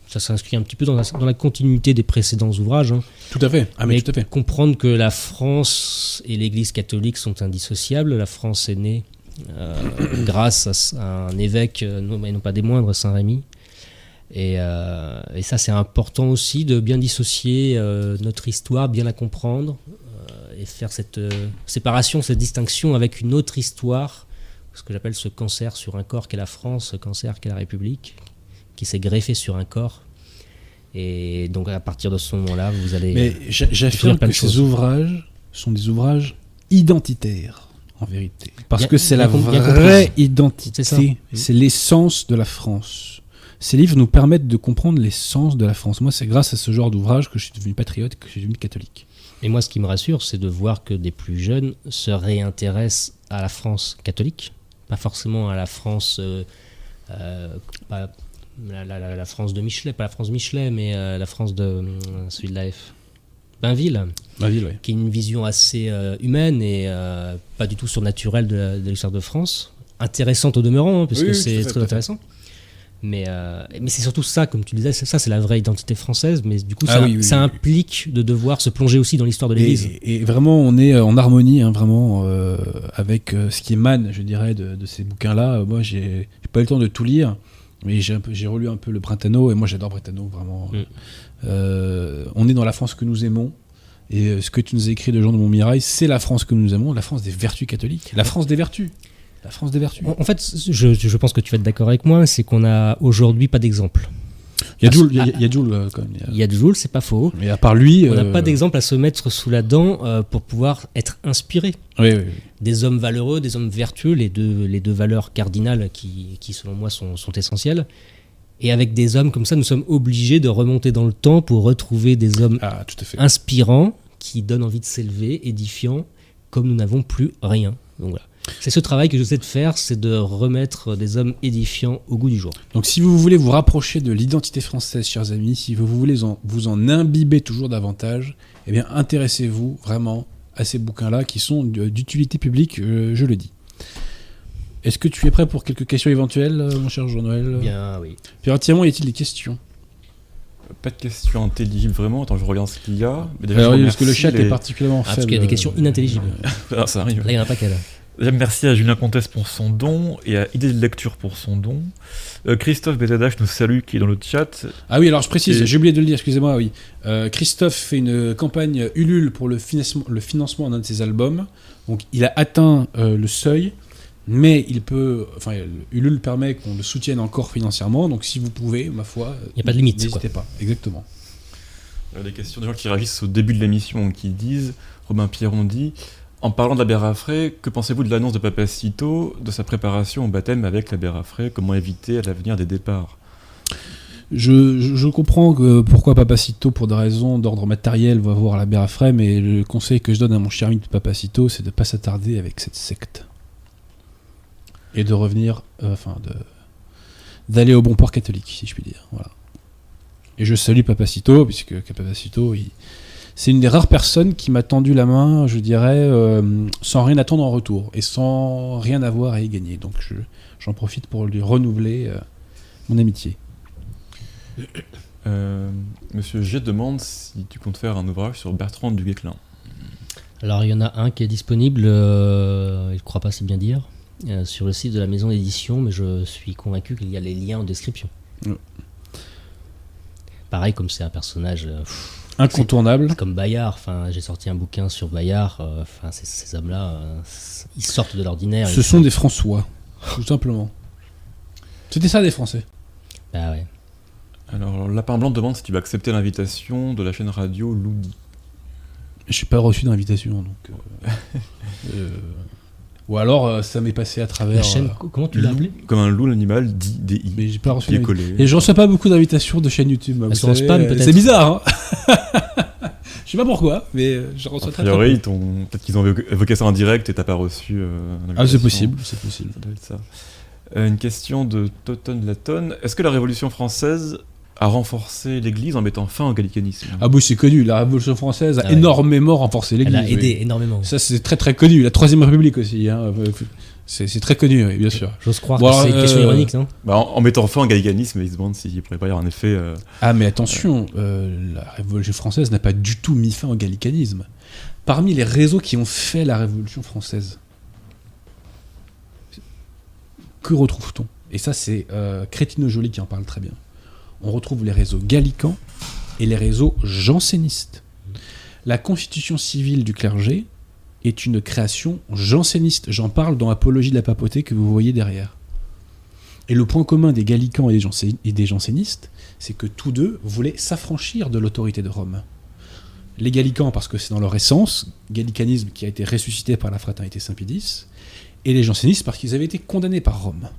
ça s'inscrit un petit peu dans la, dans la continuité des précédents ouvrages, hein, Tout à fait. Ah, mais, mais tout à fait. comprendre que la France et l'Église catholique sont indissociables. La France est née euh, grâce à, un évêque, euh, non, mais non pas des moindres, Saint Rémy. Et, euh, et ça, c'est important aussi de bien dissocier euh, notre histoire, bien la comprendre et faire cette euh, séparation, cette distinction avec une autre histoire, ce que j'appelle ce cancer sur un corps qu'est la France, ce cancer qu'est la République, qui s'est greffé sur un corps. Et donc à partir de ce moment-là, vous allez... Mais j'a- j'affirme que ces ouvrages sont des ouvrages identitaires, en vérité. Parce Bien- que c'est la vraie identité. C'est l'essence de la France. Ces livres nous permettent de comprendre l'essence de la France. Moi, c'est grâce à ce genre d'ouvrage que je suis devenu patriote, que je suis devenu catholique. Et moi, ce qui me rassure, c'est de voir que des plus jeunes se réintéressent à la France catholique, pas forcément à la France, euh, euh, pas la, la- la- la France de Michelet, pas la France Michelet, mais euh, la France de celui de la F. Bainville, oui. qui est une vision assez humaine et pas du tout surnaturelle de, l'histoire de France. Intéressante au demeurant, hein, puisque Oui, oui, c'est très intéressant. Mais, euh, mais c'est surtout ça, comme tu disais, ça c'est la vraie identité française, mais du coup Ah ça, oui, oui, ça oui. implique de devoir se plonger aussi dans l'histoire de l'Église. Et, et vraiment, on est euh, en harmonie, hein, vraiment, euh, avec ce qui émane, je dirais, de, de ces bouquins-là. Moi, j'ai pas eu le temps de tout lire, mais j'ai relu un peu le Brentano, et moi, j'adore Brentano, vraiment. Mm. Euh, on est dans la France que nous aimons. Et ce que tu nous as écrit de Jean de Montmirail, c'est la France que nous aimons, la France des vertus catholiques, la France des vertus, la France des vertus. En en fait, je, je pense que tu vas être d'accord avec moi, c'est qu'on a aujourd'hui pas d'exemple. Il y a Jules, il y a- il y a Jules, euh, quand même. il y a- c'est pas faux. Mais à part lui, On n'a euh, pas d'exemple à se mettre sous la dent euh, pour pouvoir être inspiré. oui, oui, oui. Des hommes valeureux, des hommes vertueux, les deux, les deux valeurs cardinales qui, qui selon moi, sont, sont essentielles. Et avec des hommes comme ça, nous sommes obligés de remonter dans le temps pour retrouver des hommes Ah, tout à fait. inspirants qui donnent envie de s'élever, édifiants, comme nous n'avons plus rien. Donc voilà. C'est ce travail que j'essaie de faire, c'est de remettre des hommes édifiants au goût du jour. Donc si vous voulez vous rapprocher de l'identité française, chers amis, si vous voulez en- vous en imbiber toujours davantage, eh bien intéressez-vous vraiment à ces bouquins-là qui sont d'utilité publique, euh, je le dis. Est-ce que tu es prêt pour quelques questions éventuelles, euh, mon cher Jean-Noël Bien, oui. Puis entièrement, y a-t-il des questions? Pas de questions intelligibles vraiment. Attends, je regarde ce qu'il y a. Mais déjà, Alors, je Parce que le chat les- est particulièrement Ah, parce faible. qu'il y a des questions inintelligibles. Ah, ça arrive. Là, il n'y en a pas qu'elle. Déjà, merci à Julien Comtesse pour son don et à Idée de lecture pour son don. Euh, Christophe Bézadache nous salue qui est dans le chat. Ah oui, alors je précise, Et- j'ai oublié de le dire, excusez-moi, oui. Euh, Christophe fait une campagne Ulule pour le financement, le financement d'un de ses albums. Donc il a atteint euh, le seuil, mais il peut. Enfin, Ulule permet qu'on le soutienne encore financièrement. Donc si vous pouvez, ma foi. Y a pas de limite, N'hésitez pas, exactement. Euh, des questions de gens qui réagissent au début de l'émission qui disent Robin Pierron dit En parlant de la Bérafré, que pensez-vous de l'annonce de Papacito de sa préparation au baptême avec la Bérafré Comment éviter à l'avenir des départs? Je, comprends que pourquoi Papacito, pour des raisons d'ordre matériel, va voir la Bérafray, mais le conseil que je donne à mon cher ami de Papacito, c'est de pas s'attarder avec cette secte. Et de revenir, euh, enfin, de d'aller au bon port catholique, si je puis dire. Voilà. Et je salue Papacito, puisque Papacito, il- c'est une des rares personnes qui m'a tendu la main, je dirais, euh, sans rien attendre en retour, et sans rien avoir à y gagner. Donc je- j'en profite pour lui renouveler euh, mon amitié. Euh, Monsieur G demande si tu comptes faire un ouvrage sur Bertrand du Guesclin. Alors, il y en a un qui est disponible, euh, je ne crois pas c'est bien dire, euh, sur le site de la maison d'édition, mais je suis convaincu qu'il y a les liens en description. Ouais. Pareil, comme c'est un personnage euh, pff, Incontournable. comme Bayard, enfin, j'ai sorti un bouquin sur Bayard, euh, enfin, ces, ces hommes-là, euh, ils sortent de l'ordinaire. Ce sont des François, tout simplement. C'était ça des Français. Bah ouais. Alors, Lapin Blanc demande si tu vas accepter l'invitation de la chaîne radio Loudi. Je n'ai pas reçu d'invitation, donc. euh, euh, ou alors euh, ça m'est passé à travers. La chaîne, euh, co- comment tu l'as Loup, appelé Comme un loup, l'animal, dit DI. mais j'ai pas reçu collé. Et je reçois pas beaucoup d'invitations de chaînes YouTube. Elles sont en spam, euh, peut-être. C'est bizarre, hein Je sais pas pourquoi, mais je reçois très, peu. peut-être qu'ils ont évoqué- ça en direct et t'as pas reçu. euh, Ah, c'est possible, c'est possible. Ça doit être ça. Euh, une question de Toton Laton. Est-ce que la Révolution française a renforcé l'Église en mettant fin au gallicanisme Ah, bon, c'est connu, la Révolution française a Ah ouais. énormément renforcé Elle l'Église. a aidé oui. énormément. Ça, c'est très très connu. La Troisième République aussi, hein. c'est très connu, oui, bien sûr. J'ose croire Bon, que c'est une alors, question euh, ironique, non? Bah, en, en mettant fin au gallicanisme, ils se demandent s'il pourrait pas y avoir un effet. euh, Ah mais attention, euh, la Révolution française n'a pas du tout mis fin au gallicanisme. Parmi les réseaux qui ont fait la Révolution française, que retrouve-t-on? Et ça c'est euh, Crétino Joly qui en parle très bien. On retrouve les réseaux gallicans et les réseaux jansénistes. La constitution civile du clergé est une création janséniste. J'en parle dans Apologie de la papauté que vous voyez derrière. Et le point commun des gallicans et des, jansénistes, c'est que tous deux voulaient s'affranchir de l'autorité de Rome. Les gallicans parce que c'est dans leur essence, gallicanisme qui a été ressuscité par la fraternité Saint-Pédis, et les jansénistes parce qu'ils avaient été condamnés par Rome.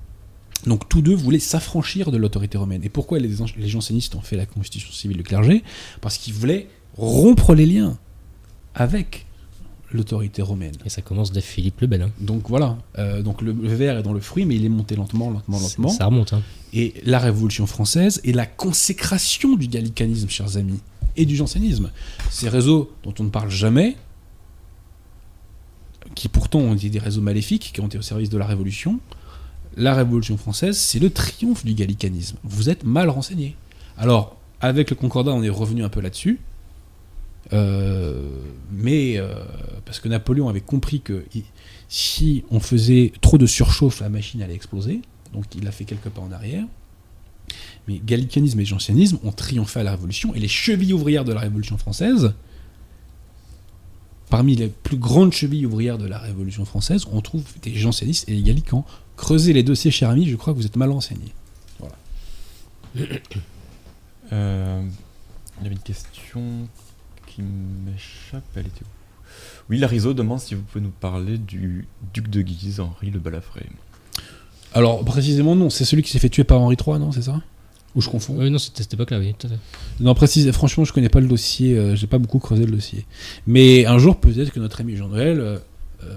Donc tous deux voulaient s'affranchir de l'autorité romaine. Et pourquoi les, an- les jansénistes ont fait la constitution civile du clergé? Parce qu'ils voulaient rompre les liens avec l'autorité romaine. Et ça commence dès Philippe le Bel. hein. Donc voilà, Euh, donc le, le verre est dans le fruit, mais il est monté lentement, lentement, lentement. Ça remonte. Hein. Et la Révolution française et la consécration du gallicanisme, chers amis, et du jansénisme. Ces réseaux dont on ne parle jamais, qui pourtant ont été des réseaux maléfiques, qui ont été au service de la Révolution, la Révolution française, c'est le triomphe du gallicanisme. Vous êtes mal renseignés. Alors, avec le Concordat, on est revenu un peu là-dessus. Euh, mais euh, parce que Napoléon avait compris que si on faisait trop de surchauffe, la machine allait exploser. Donc il a fait quelques pas en arrière. Mais gallicanisme et jansénisme ont triomphé à la Révolution et les chevilles ouvrières de la Révolution française, parmi les plus grandes chevilles ouvrières de la Révolution française, on trouve des jansénistes et des gallicans. Creusez les dossiers, cher ami, je crois que vous êtes mal renseignés. euh, il y avait une question qui m'échappe. Elle était où? Oui, Larizo demande si vous pouvez nous parler du duc de Guise, Henri le Balafré. Alors précisément non, c'est celui qui s'est fait tuer par Henri III, non, c'est ça? Ou je confonds Oui, non, c'était cette époque-là, oui. tout à fait. Non, précise, franchement, je connais pas le dossier, euh, j'ai pas beaucoup creusé le dossier. Mais un jour, peut-être que notre ami Jean-Noël euh, euh,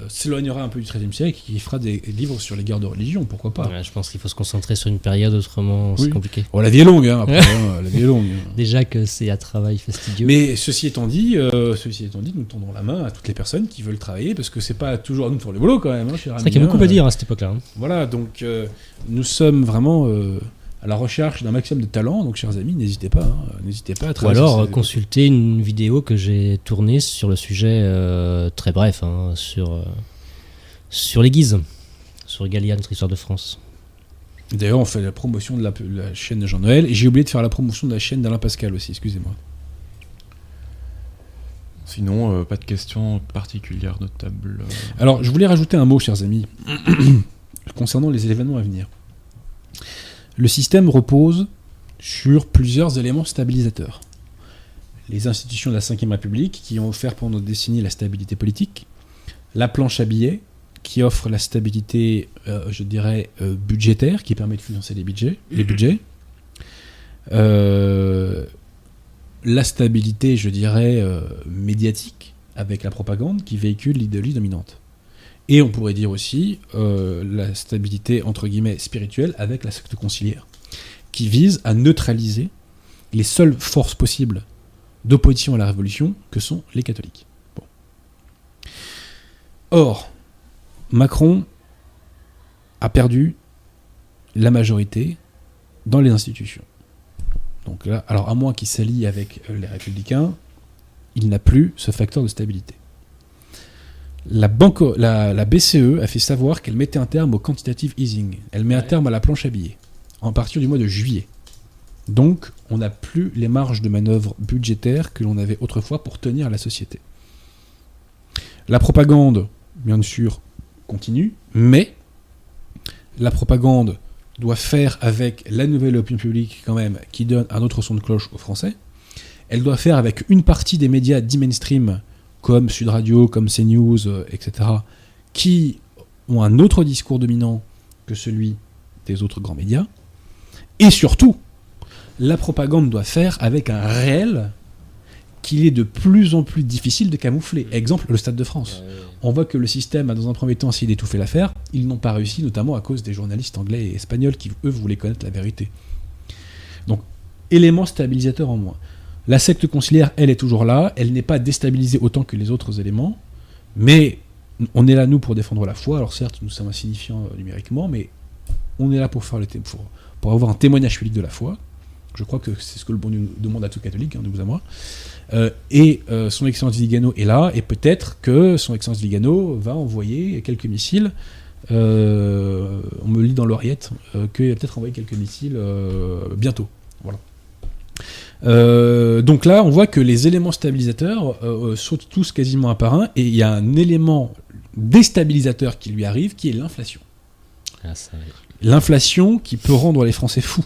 s'éloignera un peu du XIIIe siècle et qui fera des livres sur les guerres de religion, pourquoi pas. Ouais, je pense qu'il faut se concentrer sur une période, autrement Oui. c'est compliqué. Bon, la vie est longue, hein, après, hein, la vie est longue. Déjà que c'est à travail fastidieux. Mais ceci étant dit, euh, ceci étant dit, nous tendons la main à toutes les personnes qui veulent travailler, parce que c'est pas toujours à nous de faire le boulot quand même. Hein, c'est vrai qu'il y a beaucoup à dire à cette époque-là. hein. Voilà, donc euh, nous sommes vraiment euh, à la recherche d'un maximum de talent, donc chers amis, n'hésitez pas, hein, n'hésitez pas à Ou alors sur euh, ces- consulter une vidéo que j'ai tournée sur le sujet euh, très bref, hein, sur, euh, sur les guises, sur Galia, notre histoire de France. D'ailleurs, on fait la promotion de la, la chaîne de Jean-Noël, et j'ai oublié de faire la promotion de la chaîne d'Alain Pascal aussi, excusez-moi. Sinon, euh, pas de questions particulières notables. Alors, je voulais rajouter un mot, chers amis, concernant les événements à venir. Le système repose sur plusieurs éléments stabilisateurs. Les institutions de la Ve République, qui ont offert pendant des décennies la stabilité politique, la planche à billets, qui offre la stabilité, euh, je dirais, euh, budgétaire, qui permet de financer les budgets, les budgets. Euh, la stabilité, je dirais, médiatique, avec la propagande, qui véhicule l'idéologie dominante. Et on pourrait dire aussi euh, la stabilité, entre guillemets, spirituelle, avec la secte conciliaire, qui vise à neutraliser les seules forces possibles d'opposition à la révolution, que sont les catholiques. Bon. Or, Macron a perdu la majorité dans les institutions. Donc là, alors à moins qu'il s'allie avec euh, les républicains, il n'a plus ce facteur de stabilité. La, banque, la, la BCE a fait savoir qu'elle mettait un terme au quantitative easing. Elle met un terme à la planche à billets, en partir du mois de juillet. Donc, on n'a plus les marges de manœuvre budgétaires que l'on avait autrefois pour tenir la société. La propagande, bien sûr, continue, mais la propagande doit faire avec la nouvelle opinion publique quand même, qui donne un autre son de cloche aux Français. Elle doit faire avec une partie des médias dits mainstream, comme Sud Radio, comme CNews, euh, etc., qui ont un autre discours dominant que celui des autres grands médias. Et surtout, la propagande doit faire avec un réel qu'il est de plus en plus difficile de camoufler. Exemple, le Stade de France. On voit que le système a dans un premier temps essayé d'étouffer l'affaire. Ils n'ont pas réussi, notamment à cause des journalistes anglais et espagnols qui, eux, voulaient connaître la vérité. Donc, élément stabilisateur en moins. La secte conciliaire, elle, est toujours là. Elle n'est pas déstabilisée autant que les autres éléments. Mais on est là, nous, pour défendre la foi. Alors, certes, nous sommes insignifiants euh, numériquement, mais on est là pour, faire le pour, pour avoir un témoignage public de la foi. Je crois que c'est ce que le bon Dieu demande à tout catholique, hein, de vous à moi. Euh, et euh, son Excellence Vigano est là, et peut-être que son Excellence Vigano va envoyer quelques missiles. On me lit dans l'oreillette qu'il va peut-être envoyer quelques missiles bientôt. Voilà. Euh, donc là, on voit que les éléments stabilisateurs euh, euh, sautent tous quasiment un par un, et il y a un élément déstabilisateur qui lui arrive, qui est l'inflation. Ah. L'inflation qui peut rendre les Français fous.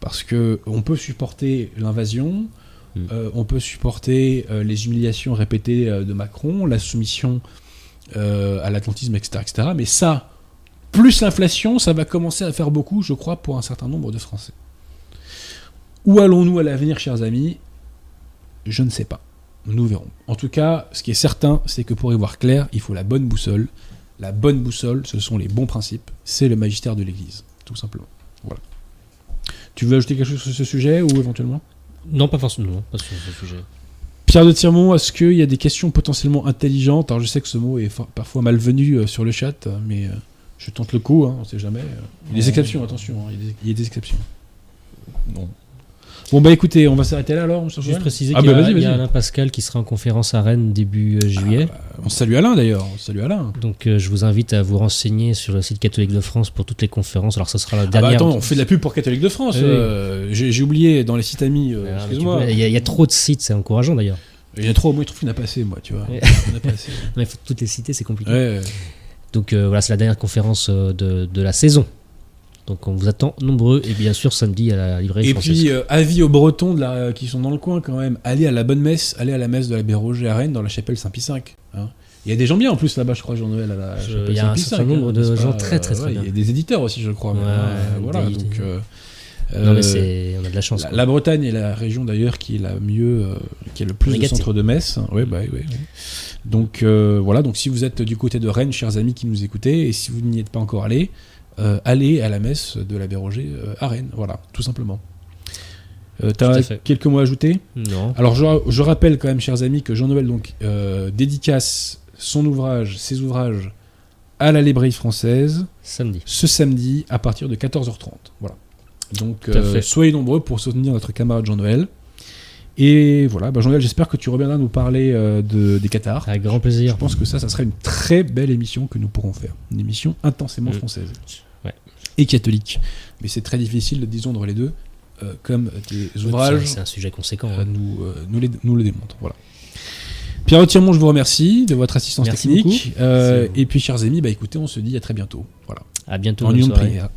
Parce que on peut supporter l'invasion, Mm. euh, on peut supporter les humiliations répétées de Macron, la soumission à l'atlantisme, etc., etc. Mais ça, plus l'inflation, ça va commencer à faire beaucoup, je crois, pour un certain nombre de Français. Où allons-nous à l'avenir, chers amis? Je ne sais pas. Nous verrons. En tout cas, ce qui est certain, c'est que pour y voir clair, il faut la bonne boussole. La bonne boussole, ce sont les bons principes. C'est le magistère de l'Église, tout simplement. Voilà. Tu veux ajouter quelque chose sur ce sujet ou éventuellement? Non, pas forcément, pas sur ce sujet. Pierre de Tirmont, est-ce qu'il y a des questions potentiellement intelligentes? Alors je sais que ce mot est parfois malvenu euh, sur le chat, mais euh, je tente le coup, hein, on sait jamais. euh. Il y a des exceptions, attention, hein, il y a des- il y a des exceptions. Non. Bon bah écoutez, on va s'arrêter là alors, monsieur Juste préciser Ah qu'il y, bah a- y vas-y. Alain Pascal qui sera en conférence à Rennes début euh, juillet. On salue Alain d'ailleurs, on salue Alain. Donc euh, je vous invite à vous renseigner sur le site catholique de France pour toutes les conférences. Alors ça sera la Ah bah dernière. attends, on fait de la pub pour Catholique de France. Oui. euh, J'ai oublié dans les sites amis, Ah, excuse-moi. Il y, a- il y a trop de sites, c'est encourageant d'ailleurs. Il y a trop, moi je trouve qu'il n'y en a pas assez, moi, tu vois. Ouais. Il y en a pas assez. Non, il faut toutes les citer, c'est compliqué. Ouais. Donc euh, voilà, c'est la dernière conférence de, de la saison. Donc on vous attend nombreux et bien sûr samedi à la librairie Et française. puis, euh, avis aux Bretons de la, qui sont dans le coin quand même, allez à la bonne messe, allez à la messe de l'abbé Roger à Rennes dans la chapelle Saint-Pie V. hein. Il y a des gens bien en plus là-bas, je crois, Jean-Noël, il y a un certain nombre de n'est-ce gens pas très, très, très ouais, bien. Il y a des éditeurs aussi, je crois. Ouais, hein, voilà, des- donc, euh, Non, Euh, mais c'est, on a de la chance. la, Bretagne est la région d'ailleurs qui est la mieux, euh, qui a le plus est de gâtés. centres de messe. Ouais, bah, ouais. Donc euh, voilà, donc si vous êtes du côté de Rennes, chers amis qui nous écoutez, et si vous n'y êtes pas encore allés, euh, allez à la messe de l'abbé Roger euh, à Rennes. Voilà, tout simplement. Euh, T'as quelques mots à ajouter? Non. Alors je, je rappelle quand même, chers amis, que Jean-Noël donc euh, dédicace son ouvrage, ses ouvrages à la librairie française Samedi. ce samedi à partir de 14h30. Voilà. Donc euh, soyez nombreux pour soutenir notre camarade Jean-Noël. Et voilà, bah Jean-Noël, j'espère que tu reviendras nous parler de, des Qatars. Avec grand Je plaisir. pense que ça, ça serait une très belle émission que nous pourrons faire. Une émission intensément française. Ouais. Et catholique. Mais c'est très difficile de disondre les deux, euh, comme tes ouvrages C'est un sujet conséquent. euh, hein. nous, euh, nous, les- nous le démontrent. Voilà. Pierre Tirmont, je vous remercie de votre assistance Merci technique. et puis, chers amis, bah, écoutez, on se dit à très bientôt. Voilà. À bientôt. En soirée. prière.